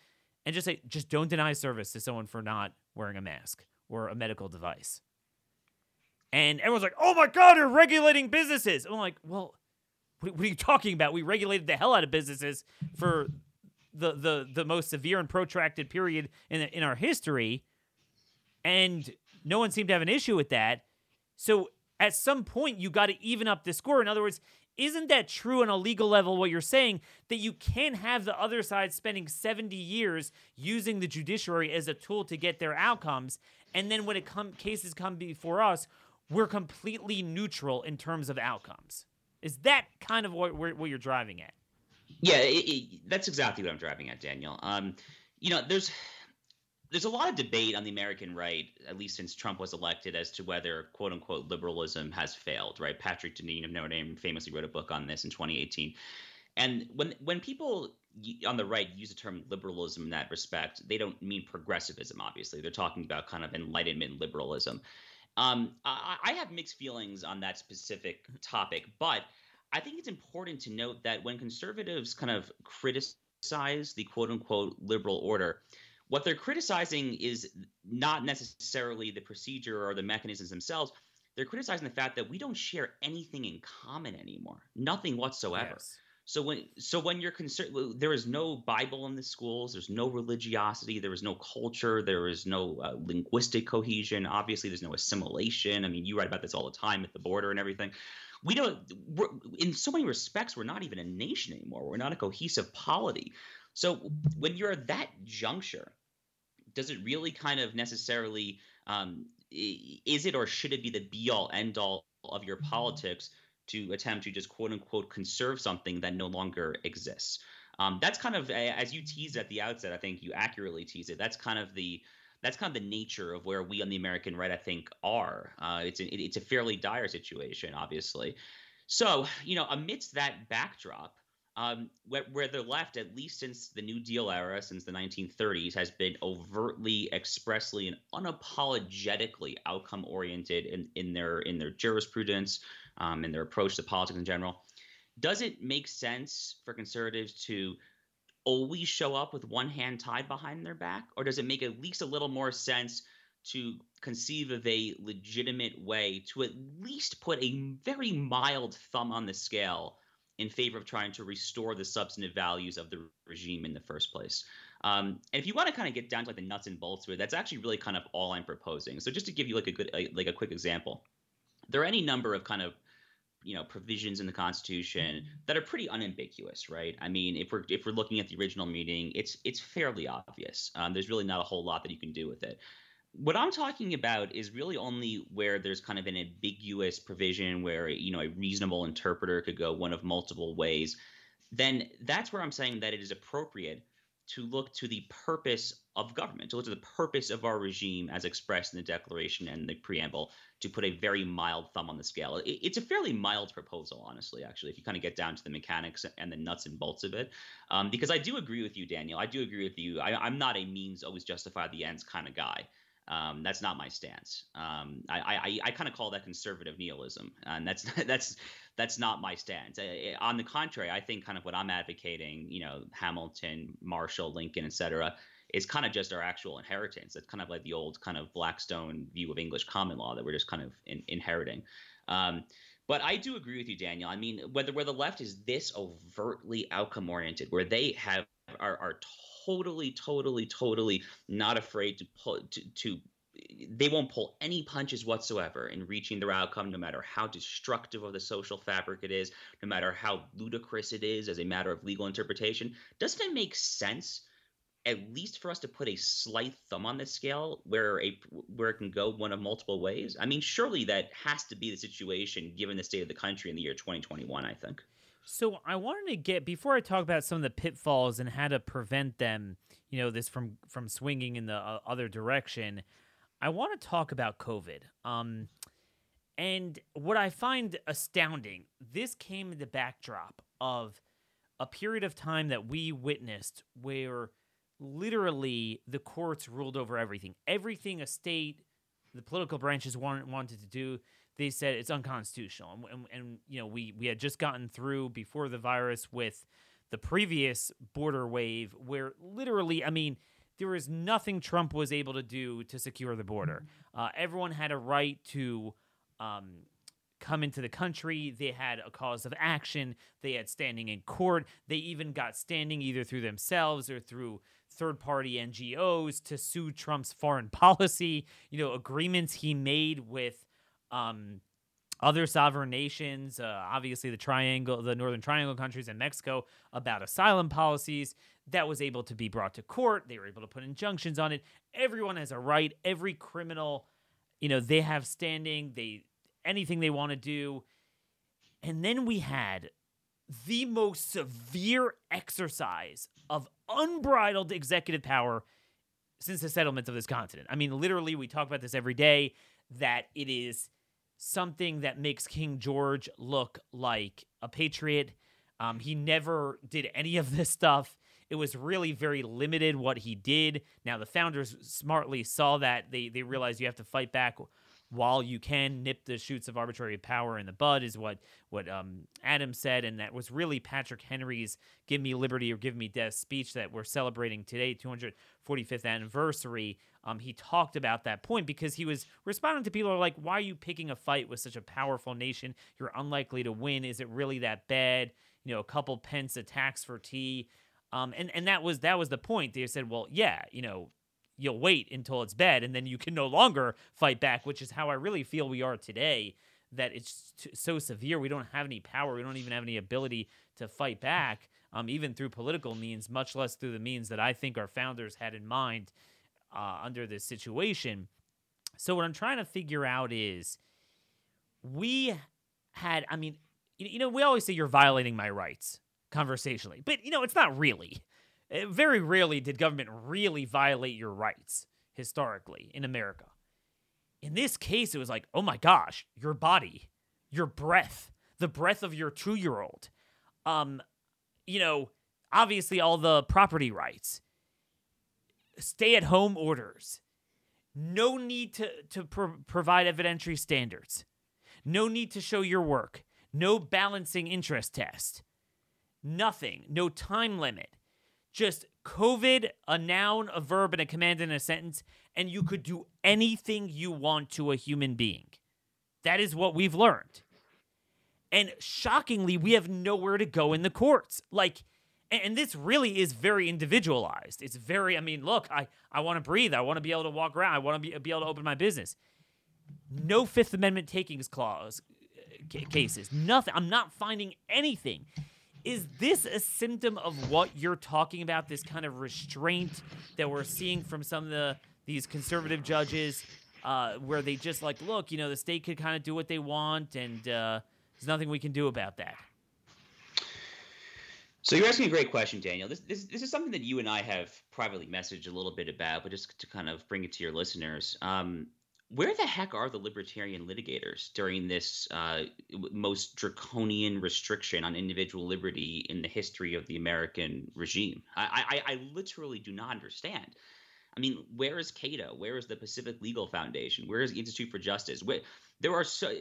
and just say just don't deny service to someone for not wearing a mask or a medical device. And everyone's like oh my god you're regulating businesses. I'm like well what, what are you talking about? We regulated the hell out of businesses for the the the most severe and protracted period in in our history and no one seemed to have an issue with that. So at some point, you got to even up the score. In other words, isn't that true on a legal level what you're saying that you can't have the other side spending 70 years using the judiciary as a tool to get their outcomes and then when it come cases come before us we're completely neutral in terms of outcomes? Is that kind of what, what you're driving at? Yeah it, it, that's exactly what i'm driving at daniel. Um, you know there's there's a lot of debate on the American right, at least since Trump was elected, as to whether "quote unquote" liberalism has failed. Right? Patrick Deneen of Notre Dame famously wrote a book on this in 2018. And when when people on the right use the term liberalism in that respect, they don't mean progressivism. Obviously, they're talking about kind of enlightenment liberalism. Um, I, I have mixed feelings on that specific topic, but I think it's important to note that when conservatives kind of criticize the quote unquote liberal order, what they're criticizing is not necessarily the procedure or the mechanisms themselves. They're criticizing the fact that we don't share anything in common anymore, nothing whatsoever. Yes. So when so when you're concerned, there is no Bible in the schools. There's no religiosity. There is no culture. There is no uh, linguistic cohesion. Obviously, there's no assimilation. I mean, you write about this all the time at the border and everything. We don't. In so many respects, we're not even a nation anymore. We're not a cohesive polity. So when you're at that juncture, does it really kind of necessarily um, is it or should it be the be all end all of your mm-hmm. politics to attempt to just quote unquote conserve something that no longer exists? Um, that's kind of as you teased at the outset. I think you accurately teased it. That's kind of the that's kind of the nature of where we on the American right, I think, are. Uh, it's a, it's a fairly dire situation, obviously. So you know, amidst that backdrop, um, where, where the left, at least since the New Deal era, since the 1930s, has been overtly, expressly, and unapologetically outcome oriented in, in their in their jurisprudence, um, in their approach to politics in general. Does it make sense for conservatives to always show up with one hand tied behind their back, or does it make at least a little more sense? to conceive of a legitimate way to at least put a very mild thumb on the scale in favor of trying to restore the substantive values of the regime in the first place. Um, and if you want to kind of get down to like the nuts and bolts of it, that's actually really kind of all I'm proposing. So just to give you like a good like a quick example, there are any number of kind of you know provisions in the Constitution that are pretty unambiguous, right? I mean, if we're if we're looking at the original meaning, it's it's fairly obvious. Um, there's really not a whole lot that you can do with it what I'm talking about is really only where there's kind of an ambiguous provision where you know a reasonable interpreter could go one of multiple ways. Then that's where I'm saying that it is appropriate to look to the purpose of government, to look to the purpose of our regime as expressed in the Declaration and the preamble, to put a very mild thumb on the scale. It's a fairly mild proposal, honestly, actually, if you kind of get down to the mechanics and the nuts and bolts of it. Um, because I do agree with you, Daniel. I do agree with you. I, I'm not a means always justify the ends kind of guy. Um, that's not my stance. Um, I, I, I kind of call that conservative nihilism, and that's that's that's not my stance. on the contrary, I think kind of what I'm advocating, you know, Hamilton, Marshall, Lincoln, et cetera, is kind of just our actual inheritance. It's kind of like the old kind of Blackstone view of English common law that we're just kind of in, inheriting. Um, but I do agree with you, Daniel. I mean, whether where the left is this overtly outcome oriented, where they have are, are totally, totally, totally not afraid to pull to, to they won't pull any punches whatsoever in reaching their outcome, no matter how destructive of the social fabric it is, no matter how ludicrous it is as a matter of legal interpretation. Doesn't it make sense, at least for us to put a slight thumb on the scale where a where it can go one of multiple ways? I mean, surely that has to be the situation given the state of the country in the year 2021. I think. So I wanted to get before I talk about some of the pitfalls and how to prevent them, you know, this from from swinging in the uh, other direction. I want to talk about COVID. Um, and what I find astounding, this came in the backdrop of a period of time that we witnessed where literally the courts ruled over everything. Everything a state, the political branches wanted, wanted to do, they said it's unconstitutional. And, and, and, you know, we, we had just gotten through before the virus with the previous border wave where literally, I mean, there was nothing Trump was able to do to secure the border. Mm-hmm. Uh, everyone had a right to um, come into the country. They had a cause of action. They had standing in court. They even got standing either through themselves or through third party NGOs to sue Trump's foreign policy, you know, agreements he made with um, other sovereign nations, uh, obviously the triangle, the Northern Triangle countries and Mexico, about asylum policies. That was able to be brought to court. They were able to put injunctions on it. Everyone has a right. Every criminal, you know, they have standing. They anything they want to do. And then we had the most severe exercise of unbridled executive power since the settlements of this continent. I mean, literally, we talk about this every day that it is something that makes King George look like a patriot. Um, he never did any of this stuff. It was really very limited what he did. Now the founders smartly saw that they they realized you have to fight back while you can nip the shoots of arbitrary power in the bud is what what um, Adam said, and that was really Patrick Henry's "Give Me Liberty or Give Me Death" speech that we're celebrating today, 245th anniversary. Um, he talked about that point because he was responding to people who are like, "Why are you picking a fight with such a powerful nation? You're unlikely to win. Is it really that bad? You know, a couple pence attacks for tea." Um, and and that was that was the point. They said, "Well, yeah, you know, you'll wait until it's bad and then you can no longer fight back which is how i really feel we are today that it's t- so severe we don't have any power we don't even have any ability to fight back um, even through political means much less through the means that i think our founders had in mind uh, under this situation. So what i'm trying to figure out is we had i mean you know we always say you're violating my rights conversationally but you know it's not really Eh, very rarely did government really violate your rights historically in America. In this case, it was like, oh my gosh, your body, your breath, the breath of your two year old. Um, you know, obviously all the property rights, stay at home orders, no need to, to pro- provide evidentiary standards, no need to show your work, no balancing interest test, nothing, no time limit just COVID, a noun, a verb, and a command in a sentence, and you could do anything you want to a human being. That is what we've learned. And shockingly, we have nowhere to go in the courts. Like, and this really is very individualized. It's very, I mean, look, I, I want to breathe. I want to be able to walk around. I want to be, be able to open my business. No Fifth Amendment takings clause uh, cases. Nothing. I'm not finding anything. Is this a symptom of what you're talking about? This kind of restraint that we're seeing from some of the these conservative judges, uh, where they just like, look, you know, the state could kind of do what they want, and uh, there's nothing we can do about that. So you're asking a great question, Daniel. This, this this is something that you and I have privately messaged a little bit about, but just to kind of bring it to your listeners. Um, where the heck are the libertarian litigators during this uh, most draconian restriction on individual liberty in the history of the American regime? I, I, I literally do not understand. I mean, where is Cato? Where is the Pacific Legal Foundation? Where is the Institute for Justice? Where, there are so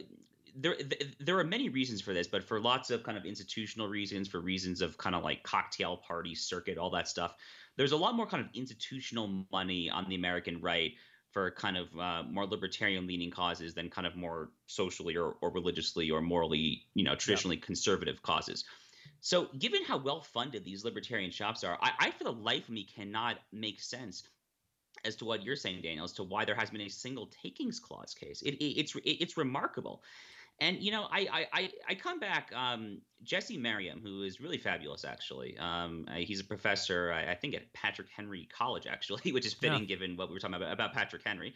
there there are many reasons for this, but for lots of kind of institutional reasons, for reasons of kind of like cocktail party circuit, all that stuff, there's a lot more kind of institutional money on the American right for kind of uh, more libertarian leaning causes than kind of more socially or, or religiously or morally, you know, traditionally yeah. conservative causes. So, given how well funded these libertarian shops are, I, I, for the life of me, cannot make sense as to what you're saying, Daniel, as to why there has been a single takings clause case. It, it, it's it, it's remarkable. And you know, I I I come back. Um, Jesse Merriam, who is really fabulous, actually. Um, he's a professor, I, I, think, at Patrick Henry College, actually, which is fitting yeah. given what we were talking about about Patrick Henry.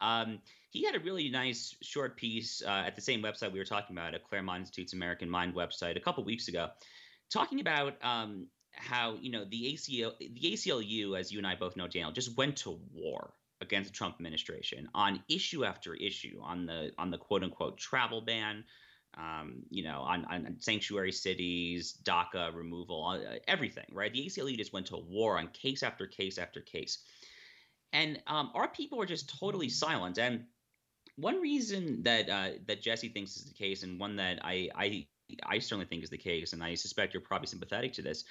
Um, he had a really nice short piece uh, at the same website we were talking about, at Claremont Institute's American Mind website, a couple weeks ago, talking about um, how you know the ACL, the ACLU, as you and I both know, Daniel, just went to war against the Trump administration on issue after issue on the on the quote unquote travel ban, um, you know, on, on sanctuary cities, DACA removal, uh, everything, right? The ACLU just went to war on case after case after case, and um, our people are just totally silent. And one reason that uh, that Jesse thinks is the case, and one that I I I certainly think is the case, and I suspect you're probably sympathetic to this,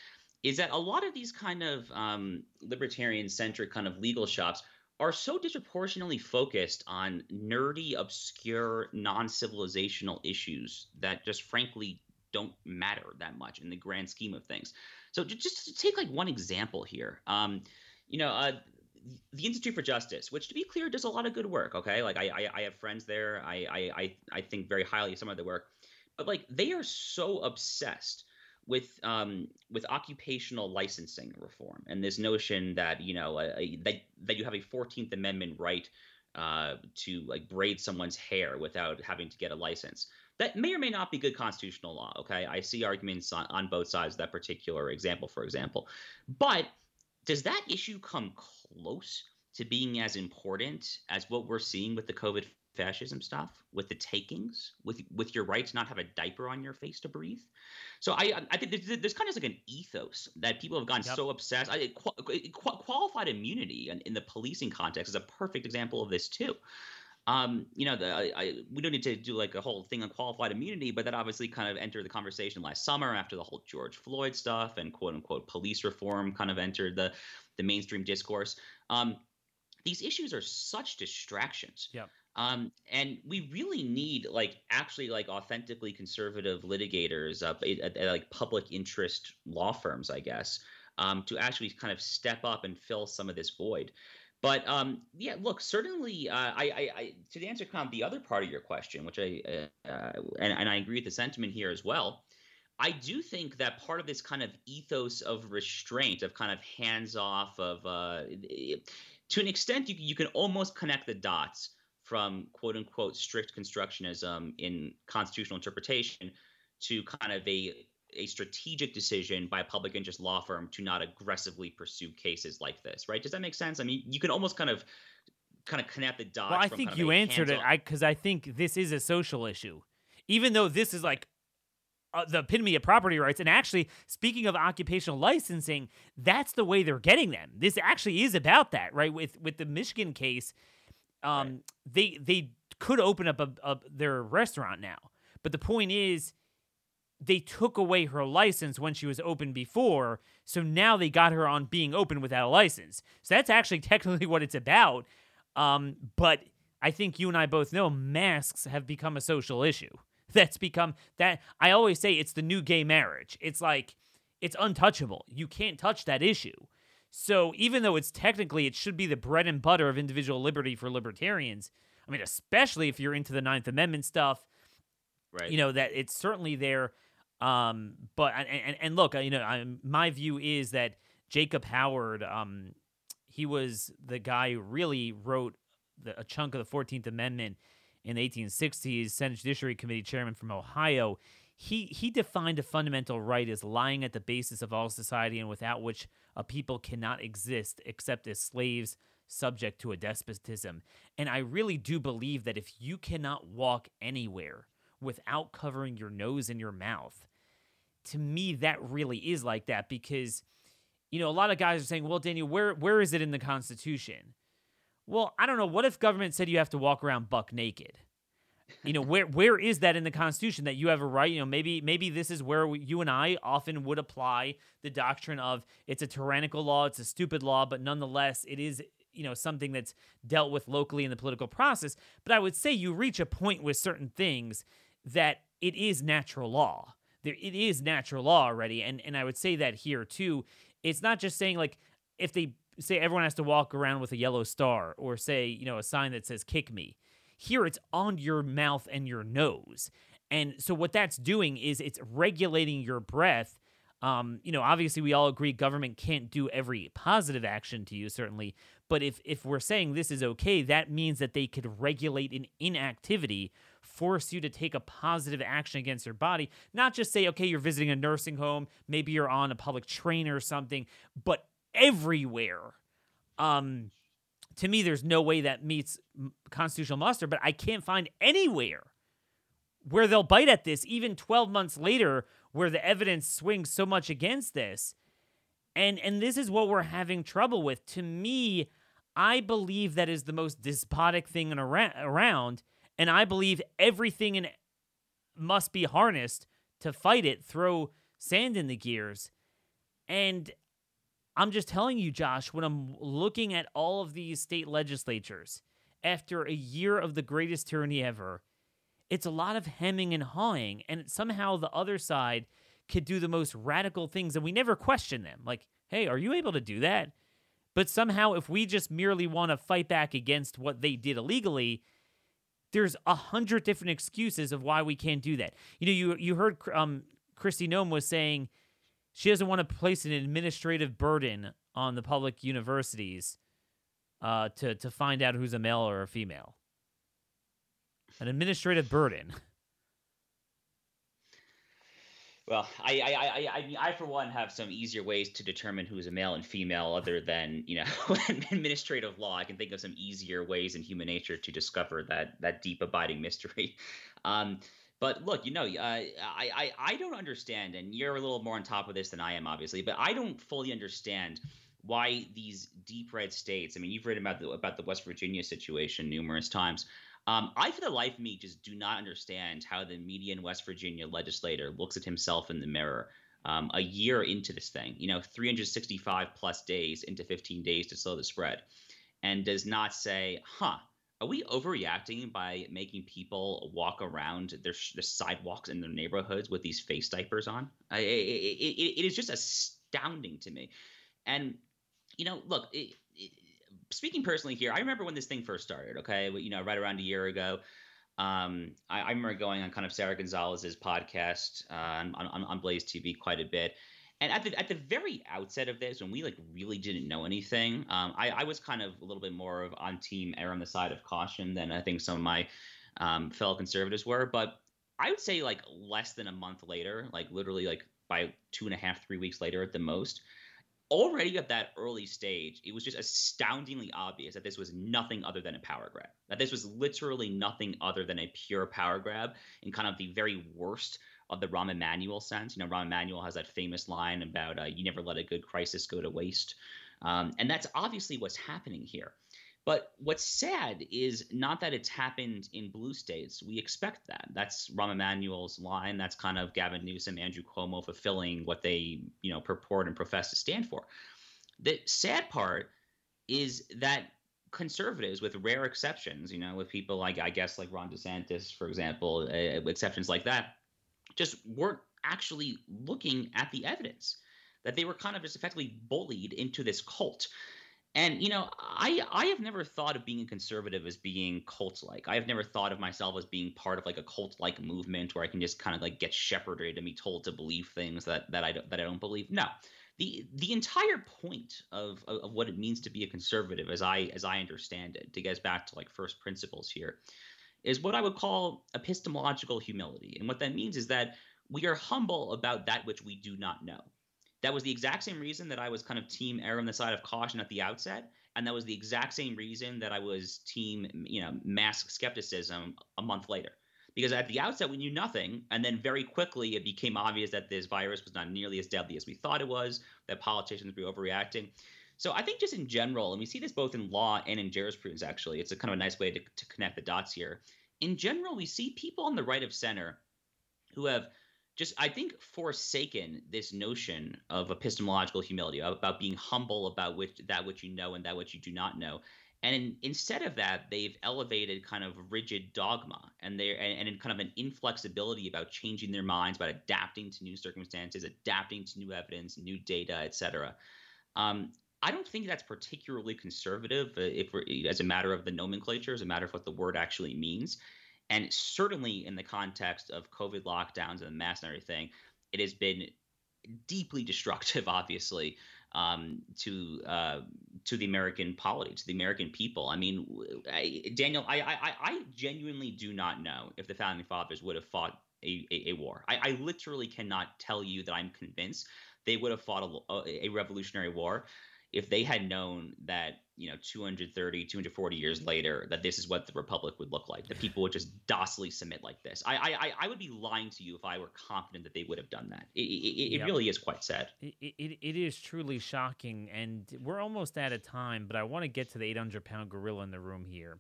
is that a lot of these kind of um, libertarian centric kind of legal shops are so disproportionately focused on nerdy, obscure, non civilizational issues that just frankly don't matter that much in the grand scheme of things. So just to take like one example here, um, you know, uh, the Institute for Justice, which to be clear does a lot of good work. Okay, like I I, I have friends there. I, I I think very highly of some of their work, but like they are so obsessed with um, with occupational licensing reform and this notion that you know uh, that that you have a Fourteenth Amendment right uh, to like braid someone's hair without having to get a license. That may or may not be good constitutional law. Okay, I see arguments on, on both sides of that particular example, for example, but does that issue come close to being as important as what we're seeing with the COVID fascism stuff, with the takings, with with your right to not have a diaper on your face to breathe. So I I think there's, there's kind of like an ethos that people have gotten yep. so obsessed. I, qualified immunity in, in, the policing context is a perfect example of this too. Um, you know, the, I, I, we don't need to do like a whole thing on qualified immunity, but that obviously kind of entered the conversation last summer after the whole George Floyd stuff and quote unquote police reform kind of entered the the mainstream discourse. Um, these issues are such distractions. Yeah. Um, and we really need like actually like authentically conservative litigators, uh, at, at, like public interest law firms, I guess, um, to actually kind of step up and fill some of this void. But um, yeah, look, certainly, uh, I, I, I, to answer kind of the other part of your question, which I uh, uh, and, and I agree with the sentiment here as well. I do think that part of this kind of ethos of restraint, of kind of hands off, of uh, to an extent, you you can almost connect the dots from quote unquote strict constructionism in constitutional interpretation to kind of a a strategic decision by a public interest law firm to not aggressively pursue cases like this, right? Does that make sense? I mean, you can almost kind of kind of connect the dots. Well, I think you answered it. I because I think this is a social issue, even though this is like uh, the epitome of property rights. And actually, speaking of occupational licensing, that's the way they're getting them. This actually is about that, right? With with the Michigan case, um, right. they they could open up a, a, their restaurant now, but the point is, they took away her license when she was open before, so now they got her on being open without a license. So that's actually technically what it's about. Um, but I think you and I both know masks have become a social issue. That's become that I always say it's the new gay marriage. It's like it's untouchable. You can't touch that issue. So even though it's technically it should be the bread and butter of individual liberty for libertarians, I mean, especially if you're into the Ninth Amendment stuff, right? You know that it's certainly there. Um, but and and, look, you know, I, my view is that Jacob Howard, um, he was the guy who really wrote the, a chunk of the Fourteenth Amendment in the 1860s. Senate Judiciary Committee chairman from Ohio. He he defined a fundamental right as lying at the basis of all society and without which a people cannot exist except as slaves subject to a despotism. And I really do believe that if you cannot walk anywhere without covering your nose and your mouth, to me, that really is like that because, you know, a lot of guys are saying, "Well, Daniel, where where is it in the Constitution?" Well, I don't know. What if government said you have to walk around buck naked? You know, where where is that in the Constitution that you have a right? You know, maybe maybe this is where we, you and I often would apply the doctrine of it's a tyrannical law, it's a stupid law, but nonetheless, it is you know something that's dealt with locally in the political process. But I would say you reach a point with certain things that it is natural law. There, it is natural law already, and and I would say that here too. It's not just saying like if they say everyone has to walk around with a yellow star or say you know a sign that says "kick me." Here, it's on your mouth and your nose. And so, what that's doing is it's regulating your breath. Um, you know, obviously, we all agree government can't do every positive action to you, certainly. But if if we're saying this is okay, that means that they could regulate an inactivity, force you to take a positive action against your body, not just say, okay, you're visiting a nursing home, maybe you're on a public train or something, but everywhere. Um, to me, there's no way that meets constitutional muster, but I can't find anywhere where they'll bite at this, even 12 months later, where the evidence swings so much against this. And and this is what we're having trouble with. To me, I believe that is the most despotic thing in around, and I believe everything in must be harnessed to fight it, throw sand in the gears. And I'm just telling you, Josh, when I'm looking at all of these state legislatures after a year of the greatest tyranny ever, it's a lot of hemming and hawing. And somehow the other side could do the most radical things, and we never question them. Like, hey, are you able to do that? But somehow, if we just merely want to fight back against what they did illegally, there's a hundred different excuses of why we can't do that. You know, you you heard um, Kristi Noem was saying she doesn't want to place an administrative burden on the public universities uh, to to find out who's a male or a female. An administrative burden. Well, I, I, I, I, I, for one, have some easier ways to determine who's a male and female, other than you know administrative law. I can think of some easier ways in human nature to discover that that deep, abiding mystery. Um, but look, you know, uh, I, I I don't understand, and you're a little more on top of this than I am, obviously. But I don't fully understand why these deep red states. I mean, you've written about the about the West Virginia situation numerous times. Um, I, for the life of me, just do not understand how the median West Virginia legislator looks at himself in the mirror um, a year into this thing. You know, 365 plus days into 15 days to slow the spread, and does not say, "Huh." Are we overreacting by making people walk around their, their sidewalks in their neighborhoods with these face diapers on? I, it, it, it is just astounding to me. And, you know, look, it, speaking personally here, I remember when this thing first started, okay? You know, right around a year ago. Um, I, I remember going on kind of Sara Gonzales's podcast uh, on, on, on Blaze TV quite a bit and at the at the very outset of this, when we like really didn't know anything, um, I, I was kind of a little bit more of on team err on the side of caution than I think some of my um, fellow conservatives were. But I would say like less than a month later, like literally like by two and a half, three weeks later at the most, already at that early stage, it was just astoundingly obvious that this was nothing other than a power grab. That this was literally nothing other than a pure power grab in kind of the very worst of the Rahm Emanuel sense. You know, Rahm Emanuel has that famous line about uh, "You never let a good crisis go to waste," um, and that's obviously what's happening here. But what's sad is not that it's happened in blue states. We expect that. That's Rahm Emanuel's line. That's kind of Gavin Newsom, Andrew Cuomo fulfilling what they, you know, purport and profess to stand for. The sad part is that conservatives, with rare exceptions, you know, with people like I guess like Ron DeSantis, for example, uh, exceptions like that, just weren't actually looking at the evidence that they were kind of just effectively bullied into this cult. And you know i i have never thought of being a conservative as being cult like i have never thought of myself as being part of like a cult like movement where i can just kind of like get shepherded and be told to believe things that that i don't that i don't believe. No. The the entire point of, of, of what it means to be a conservative as i as i understand it to get us back to like first principles here is what I would call epistemological humility. And what that means is that we are humble about that which we do not know. That was the exact same reason that I was kind of team err on the side of caution at the outset. And that was the exact same reason that I was team, you know, mask skepticism a month later. because at the outset we knew nothing, and then very quickly it became obvious that this virus was not nearly as deadly as we thought it was, that politicians were overreacting. So I think just in general, and we see this both in law and in jurisprudence. Actually, it's a kind of a nice way to, to connect the dots here. In general, we see people on the right of center who have just I think forsaken this notion of epistemological humility about being humble about which that which you know and that which you do not know. And in, instead of that, they've elevated kind of rigid dogma and they're and, and kind of an inflexibility about changing their minds, about adapting to new circumstances, adapting to new evidence, new data, et cetera. Um, I don't think that's particularly conservative uh, if as a matter of the nomenclature, as a matter of what the word actually means. And certainly in the context of COVID lockdowns and the mask and everything, it has been deeply destructive, obviously, um, to uh, to the American polity, to the American people. I mean, I, Daniel, I, I I genuinely do not know if the founding fathers would have fought a, a, a war. I, I, literally cannot tell you that I'm convinced they would have fought a, a revolutionary war if they had known that you know 230 240 years later that this is what the republic would look like that people would just docilely submit like this. I i i would be lying to you if i were confident that they would have done that. It, it, it yep. really is quite sad. It, it, it is truly shocking and we're almost out of time but i want to get to the 800 pound gorilla in the room here.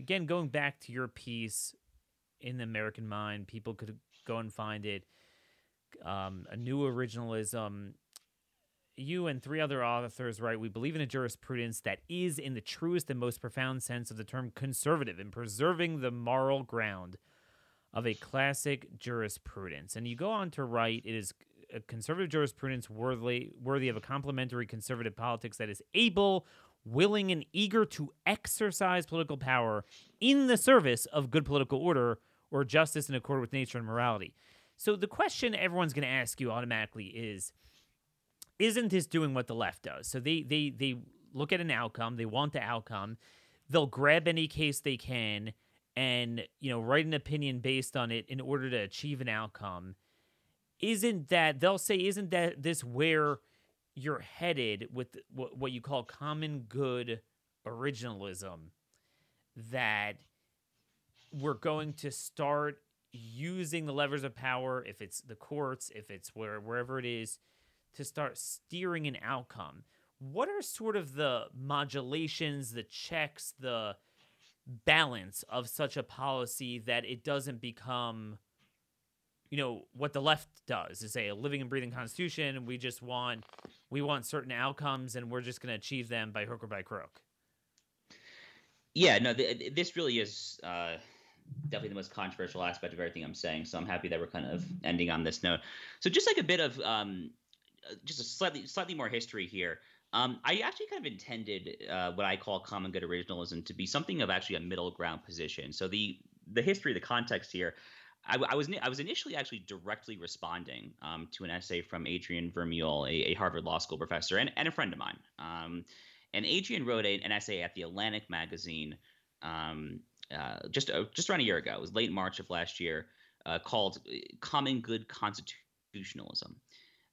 Again going back to your piece in the american mind people could go and find it um, a new originalism you and three other authors write, we believe in a jurisprudence that is, in the truest and most profound sense of the term, conservative in preserving the moral ground of a classic jurisprudence. And you go on to write, it is a conservative jurisprudence worthy, worthy of a complementary conservative politics that is able, willing, and eager to exercise political power in the service of good political order or justice in accord with nature and morality. So the question everyone's going to ask you automatically is, isn't this doing what the left does? So they they they look at an outcome, they want the outcome, they'll grab any case they can and you know write an opinion based on it in order to achieve an outcome. Isn't that they'll say isn't that this where you're headed with what you call common good originalism that we're going to start using the levers of power if it's the courts if it's where wherever it is to start steering an outcome. What are sort of the modulations, the checks, the balance of such a policy that it doesn't become you know what the left does is say a living and breathing constitution we just want we want certain outcomes and we're just going to achieve them by hook or by crook yeah no th- this really is uh, definitely the most controversial aspect of everything i'm saying so i'm happy that we're kind of ending on this note so just like a bit of um, just a slightly slightly more history here. Um, I actually kind of intended uh, what I call common good originalism to be something of actually a middle ground position. So the the history, the context here, I, I was I was initially actually directly responding um, to an essay from Adrian Vermeule, a, a, Harvard Law School professor and, and a friend of mine. Um, and Adrian wrote a, an essay at the Atlantic magazine um, uh, just uh, just around a year ago. It was late March of last year, uh, called "Common Good Constitutionalism."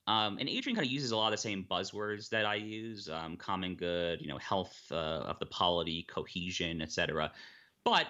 Um, and Adrian kind of uses a lot of the same buzzwords that I use: um, common good, you know, health uh, of the polity, cohesion, etc. But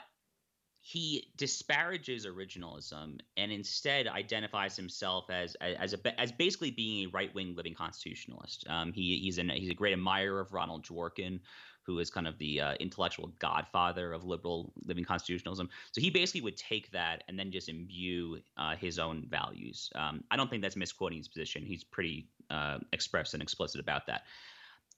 he disparages originalism and instead identifies himself as as a, as basically being a right wing living constitutionalist. Um, he, he's an, he's a great admirer of Ronald Dworkin, who is kind of the uh, intellectual godfather of liberal living constitutionalism. So he basically would take that and then just imbue uh, his own values. Um, I don't think that's misquoting his position. He's pretty uh, express and explicit about that.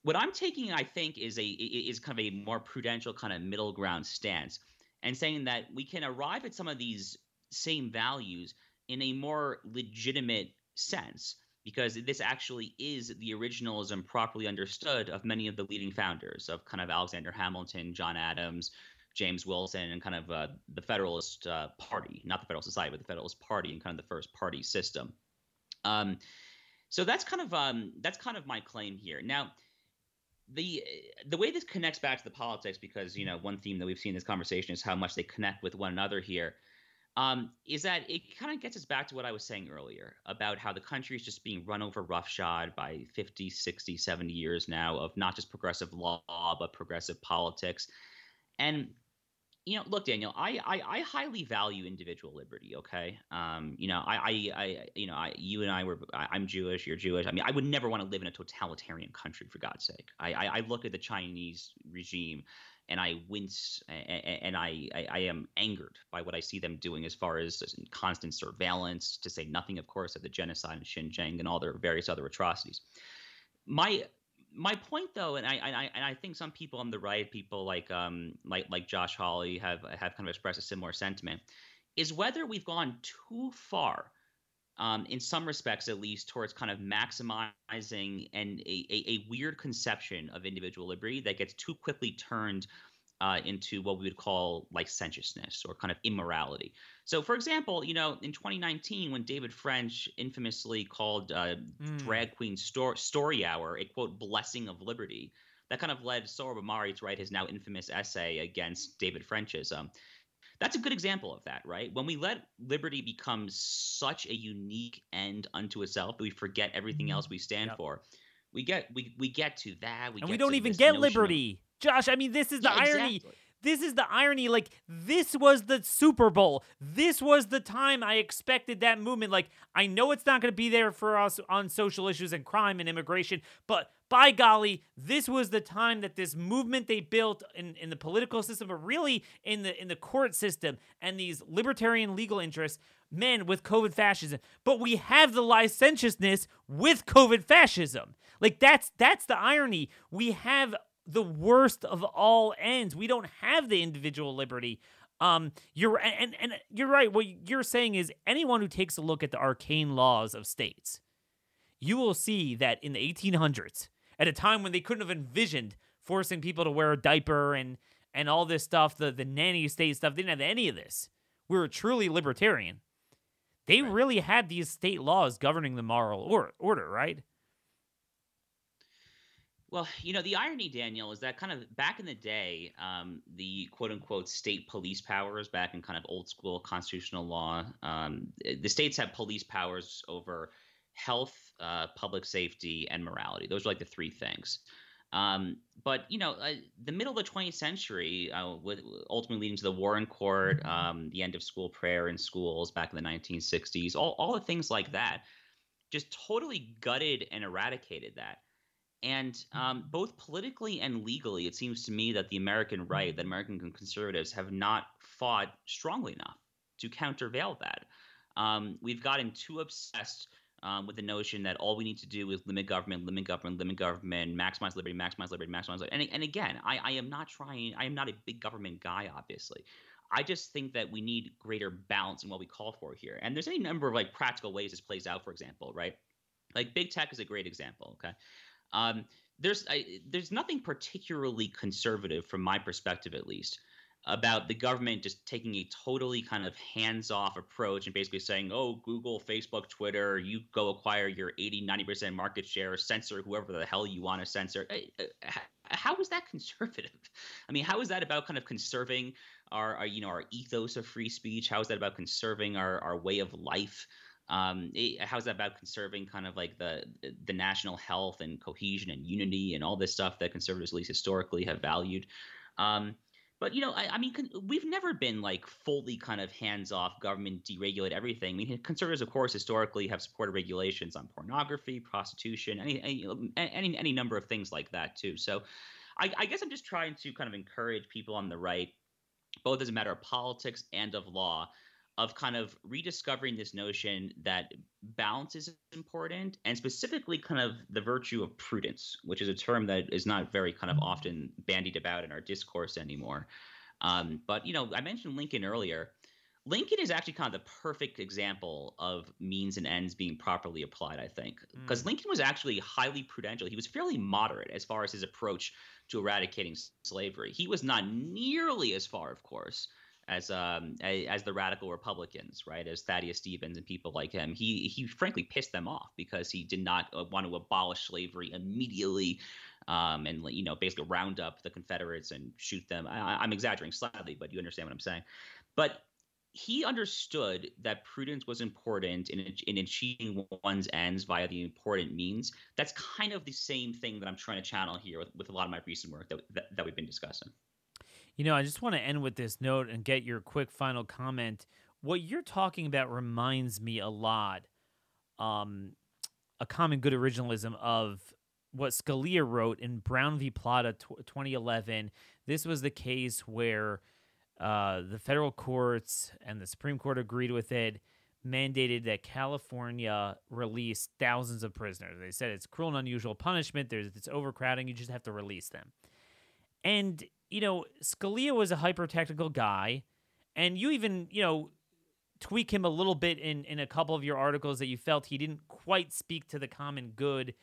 What I'm taking, I think, is a is kind of a more prudential kind of middle ground stance, and saying that we can arrive at some of these same values in a more legitimate sense because this actually is the originalism properly understood of many of the leading founders of kind of Alexander Hamilton, John Adams, James Wilson, and kind of uh, the Federalist uh, Party, not the Federalist Society, but the Federalist Party and kind of the first party system. Um, so that's kind of um, that's kind of my claim here. Now, the the way this connects back to the politics, because you know one theme that we've seen in this conversation is how much they connect with one another here um, is that it kind of gets us back to what I was saying earlier about how the country is just being run over roughshod by 50, 60, 70 years now of not just progressive law, but progressive politics. And you know, look, Daniel, I, I, I highly value individual liberty. Okay, um, you know, I, I, I, you know, I, you and I were, I, am Jewish, you're Jewish. I mean, I would never want to live in a totalitarian country, for God's sake. I, I, I look at the Chinese regime, and I wince, and, I, I, I, am angered by what I see them doing as far as constant surveillance, to say nothing, of course, of the genocide in Xinjiang and all their various other atrocities. My my point though, and I, I and I think some people on the right, people like um like like Josh Hawley have have kind of expressed a similar sentiment, is whether we've gone too far, um, in some respects at least, towards kind of maximizing and a, a, a weird conception of individual liberty that gets too quickly turned uh, into what we would call licentiousness or kind of immorality. So, for example, you know, in 2019, when David French infamously called uh, mm. Drag Queen Sto- Story Hour a quote blessing of liberty, that kind of led Sohrab Ahmari to write his now infamous essay against David Frenchism. That's a good example of that, right? When we let liberty become such a unique end unto itself, we forget everything mm-hmm. else we stand yep. for. We get we we get to that. We and we don't even get liberty. Josh, I mean, this is the yeah, irony. Exactly. This is the irony. Like, this was the Super Bowl. This was the time I expected that movement. Like, I know it's not going to be there for us on social issues and crime and immigration, but by golly, this was the time that this movement they built in, in the political system, but really in the in the court system and these libertarian legal interests, men with COVID fascism. But we have the licentiousness with COVID fascism. Like that's that's the irony. We have the worst of all ends. We don't have the individual liberty. Um, you're and and you're right. What you're saying is anyone who takes a look at the arcane laws of states, you will see that in the 1800s, at a time when they couldn't have envisioned forcing people to wear a diaper and and all this stuff, the the nanny state stuff, they didn't have any of this. We were truly libertarian. They right. really had these state laws governing the moral or, order, right? Well, you know, the irony, Daniel, is that kind of back in the day, um, the quote unquote state police powers back in kind of old school constitutional law, um, the states have police powers over health, uh, public safety, and morality. Those are like the three things. Um, but you know, uh, the middle of the 20th century, uh, with ultimately leading to the Warren Court, um, the end of school prayer in schools back in the 1960s, all all the things like that, just totally gutted and eradicated that. And um, both politically and legally, it seems to me that the American right, that American conservatives have not fought strongly enough to countervail that. Um, we've gotten too obsessed um, with the notion that all we need to do is limit government, limit government, limit government, maximize liberty, maximize liberty, maximize liberty. And, and again, I, I am not trying, I am not a big government guy, obviously. I just think that we need greater balance in what we call for here. And there's any number of like practical ways this plays out, for example, right? Like big tech is a great example, okay? Um, there's I, there's nothing particularly conservative from my perspective, at least, about the government just taking a totally kind of hands-off approach and basically saying, "Oh, Google, Facebook, Twitter, you go acquire your 80, 90% market share, censor whoever the hell you want to censor." How is that conservative? I mean, how is that about kind of conserving our, our you know our ethos of free speech? How is that about conserving our our way of life? Um, it, how's that about conserving kind of like the the national health and cohesion and unity and all this stuff that conservatives at least historically have valued? Um, but you know I, I, mean con- we've never been like fully kind of hands off government deregulate everything. I mean conservatives of course historically have supported regulations on pornography prostitution any any any, any number of things like that too. So I, I guess i'm just trying to kind of encourage people on the right both as a matter of politics and of law of kind of rediscovering this notion that balance is important and specifically kind of the virtue of prudence, which is a term that is not very kind of often bandied about in our discourse anymore. Um, but, you know, I mentioned Lincoln earlier. Lincoln is actually kind of the perfect example of means and ends being properly applied, I think. Because mm. Lincoln was actually highly prudential. He was fairly moderate as far as his approach to eradicating slavery. He was not nearly as far, of course, as um as the radical Republicans, right? As Thaddeus Stevens and people like him. He he frankly pissed them off because he did not uh, want to abolish slavery immediately. Um, and you know, basically round up the Confederates and shoot them. I, I'm exaggerating slightly, but you understand what I'm saying. But he understood that prudence was important in, in achieving one's ends via the important means. That's kind of the same thing that I'm trying to channel here with, with a lot of my recent work that, that, that we've been discussing. You know, I just want to end with this note and get your quick final comment. What you're talking about reminds me a lot, um, a common good originalism of what Scalia wrote in Brown v. Plata t- 2011. This was the case where uh, the federal courts and the Supreme Court agreed with it, mandated that California release thousands of prisoners. They said it's cruel and unusual punishment. There's it's overcrowding. You just have to release them. And you know, Scalia was a hyper technical guy, and you even you know tweak him a little bit in in a couple of your articles that you felt he didn't quite speak to the common good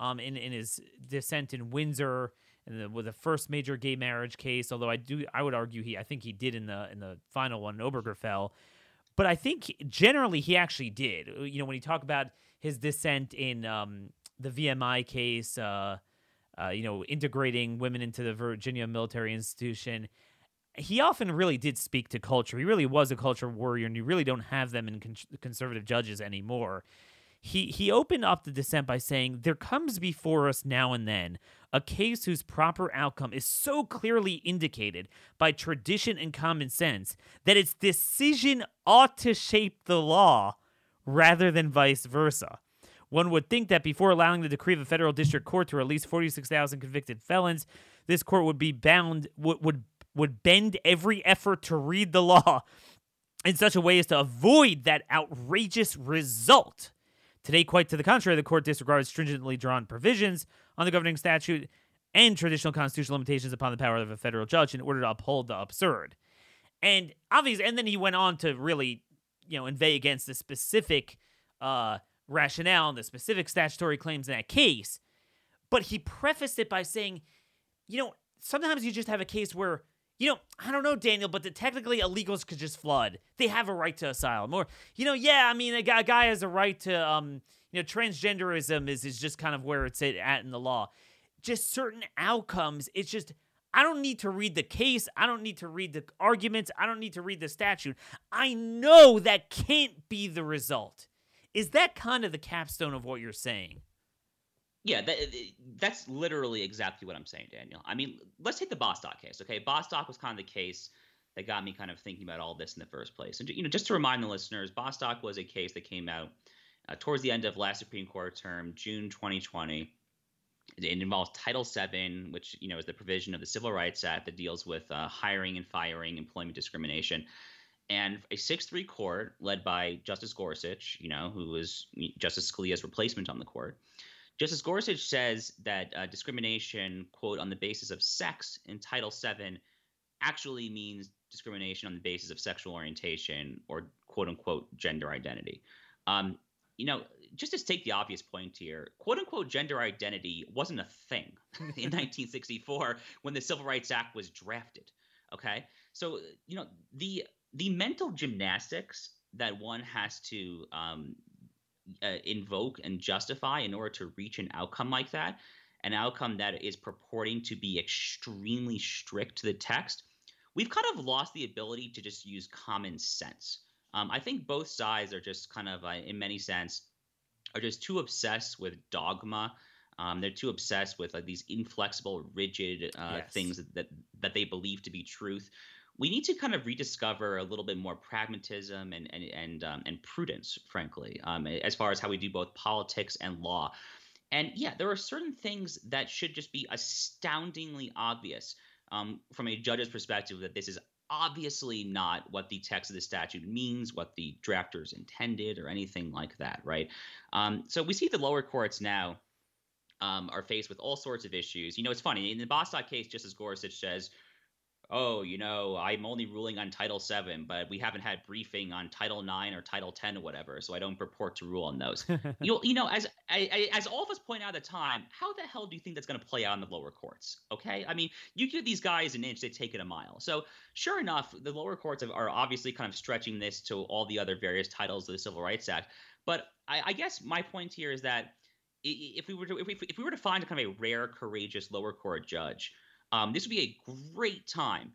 um, in in his dissent in Windsor and the, with the first major gay marriage case. Although I do, I would argue he, I think he did in the in the final one, Obergefell. But I think generally he actually did. You know, when you talk about his dissent in um, the VMI case, uh, uh, you know, integrating women into the Virginia military institution. He often really did speak to culture. He really was a culture warrior, and you really don't have them in con- conservative judges anymore he he opened up the dissent by saying there comes before us now and then a case whose proper outcome is so clearly indicated by tradition and common sense that its decision ought to shape the law rather than vice versa. One would think that before allowing the decree of a federal district court to release 46,000 convicted felons, this court would be bound would would would bend every effort to read the law in such a way as to avoid that outrageous result. Today, quite to the contrary, the court disregards stringently drawn provisions on the governing statute and traditional constitutional limitations upon the power of a federal judge in order to uphold the absurd. And obviously, and then he went on to really, you know, inveigh against the specific uh, rationale and the specific statutory claims in that case. But he prefaced it by saying, you know, sometimes you just have a case where you know, I don't know, Daniel, but the, technically illegals could just flood. They have a right to asylum. Or, you know, yeah, I mean, a guy, a guy has a right to, um, you know, transgenderism is, is just kind of where it's at in the law. Just certain outcomes, it's just, I don't need to read the case. I don't need to read the arguments. I don't need to read the statute. I know that can't be the result. Is that kind of the capstone of what you're saying? Yeah, that, that's literally exactly what I'm saying, Daniel. I mean, let's take the Bostock case. Okay, Bostock was kind of the case that got me kind of thinking about all this in the first place. And you know, just to remind the listeners, Bostock was a case that came out uh, towards the end of last Supreme Court term, June 2020. It involves Title VII, which you know is the provision of the Civil Rights Act that deals with uh, hiring and firing, employment discrimination. And a 6-3 court led by Justice Gorsuch, you know, who was Justice Scalia's replacement on the court, Justice Gorsuch says that uh, discrimination, quote, on the basis of sex in Title VII actually means discrimination on the basis of sexual orientation or quote unquote gender identity. Um, you know, just to take the obvious point here, quote unquote gender identity wasn't a thing in 1964 when the Civil Rights Act was drafted. Okay. So, you know, the the mental gymnastics that one has to um, uh, invoke and justify in order to reach an outcome like that, an outcome that is purporting to be extremely strict to the text, we've kind of lost the ability to just use common sense. Um, I think both sides are just kind of, uh, in many sense, are just too obsessed with dogma. Um, they're too obsessed with like these inflexible, rigid uh, yes. things that that they believe to be truth we need to kind of rediscover a little bit more pragmatism and and and um, and prudence, frankly, um, as far as how we do both politics and law. And yeah, there are certain things that should just be astoundingly obvious um, from a judge's perspective that this is obviously not what the text of the statute means, what the drafters intended, or anything like that, right? Um, so we see the lower courts now um, are faced with all sorts of issues. You know, it's funny in the Bostock case, Justice Gorsuch says oh, you know, I'm only ruling on Title Seven, but we haven't had briefing on Title Nine or Title Ten or whatever, so I don't purport to rule on those. you you know, as I, as all of us point out at the time, how the hell do you think that's going to play out in the lower courts? Okay, I mean, you give these guys an inch, they take it a mile. So sure enough, the lower courts are obviously kind of stretching this to all the other various titles of the Civil Rights Act. But I, I guess my point here is that if we were to if we, if we were to find a kind of a rare, courageous lower court judge um, this would be a great time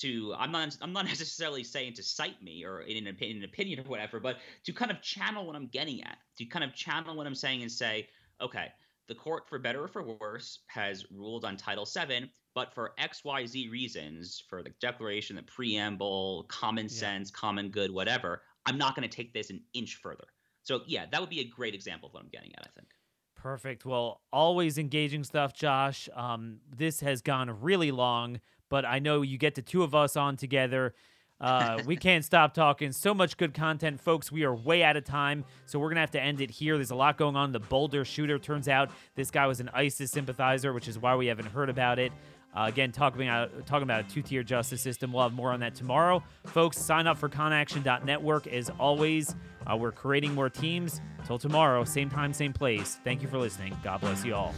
to I'm not I'm not necessarily saying to cite me or in an, in an opinion or whatever, but to kind of channel what I'm getting at, to kind of channel what I'm saying and say, okay, the court for better or for worse has ruled on Title VII, but for XYZ reasons, for the declaration, the preamble, common yeah. sense, common good, whatever, I'm not going to take this an inch further. So, yeah, that would be a great example of what I'm getting at, I think. Perfect. Well, always engaging stuff, Josh. Um, this has gone really long, but I know you get the two of us on together. Uh, we can't stop talking. So much good content, folks. We are way out of time, so we're going to have to end it here. There's a lot going on. The Boulder shooter turns out this guy was an ISIS sympathizer, which is why we haven't heard about it. Uh, again, talking about talking about a two-tier justice system. We'll have more on that tomorrow, folks. Sign up for ConAction.network as always. Uh, we're creating more teams. Till tomorrow, same time, same place. Thank you for listening. God bless you all.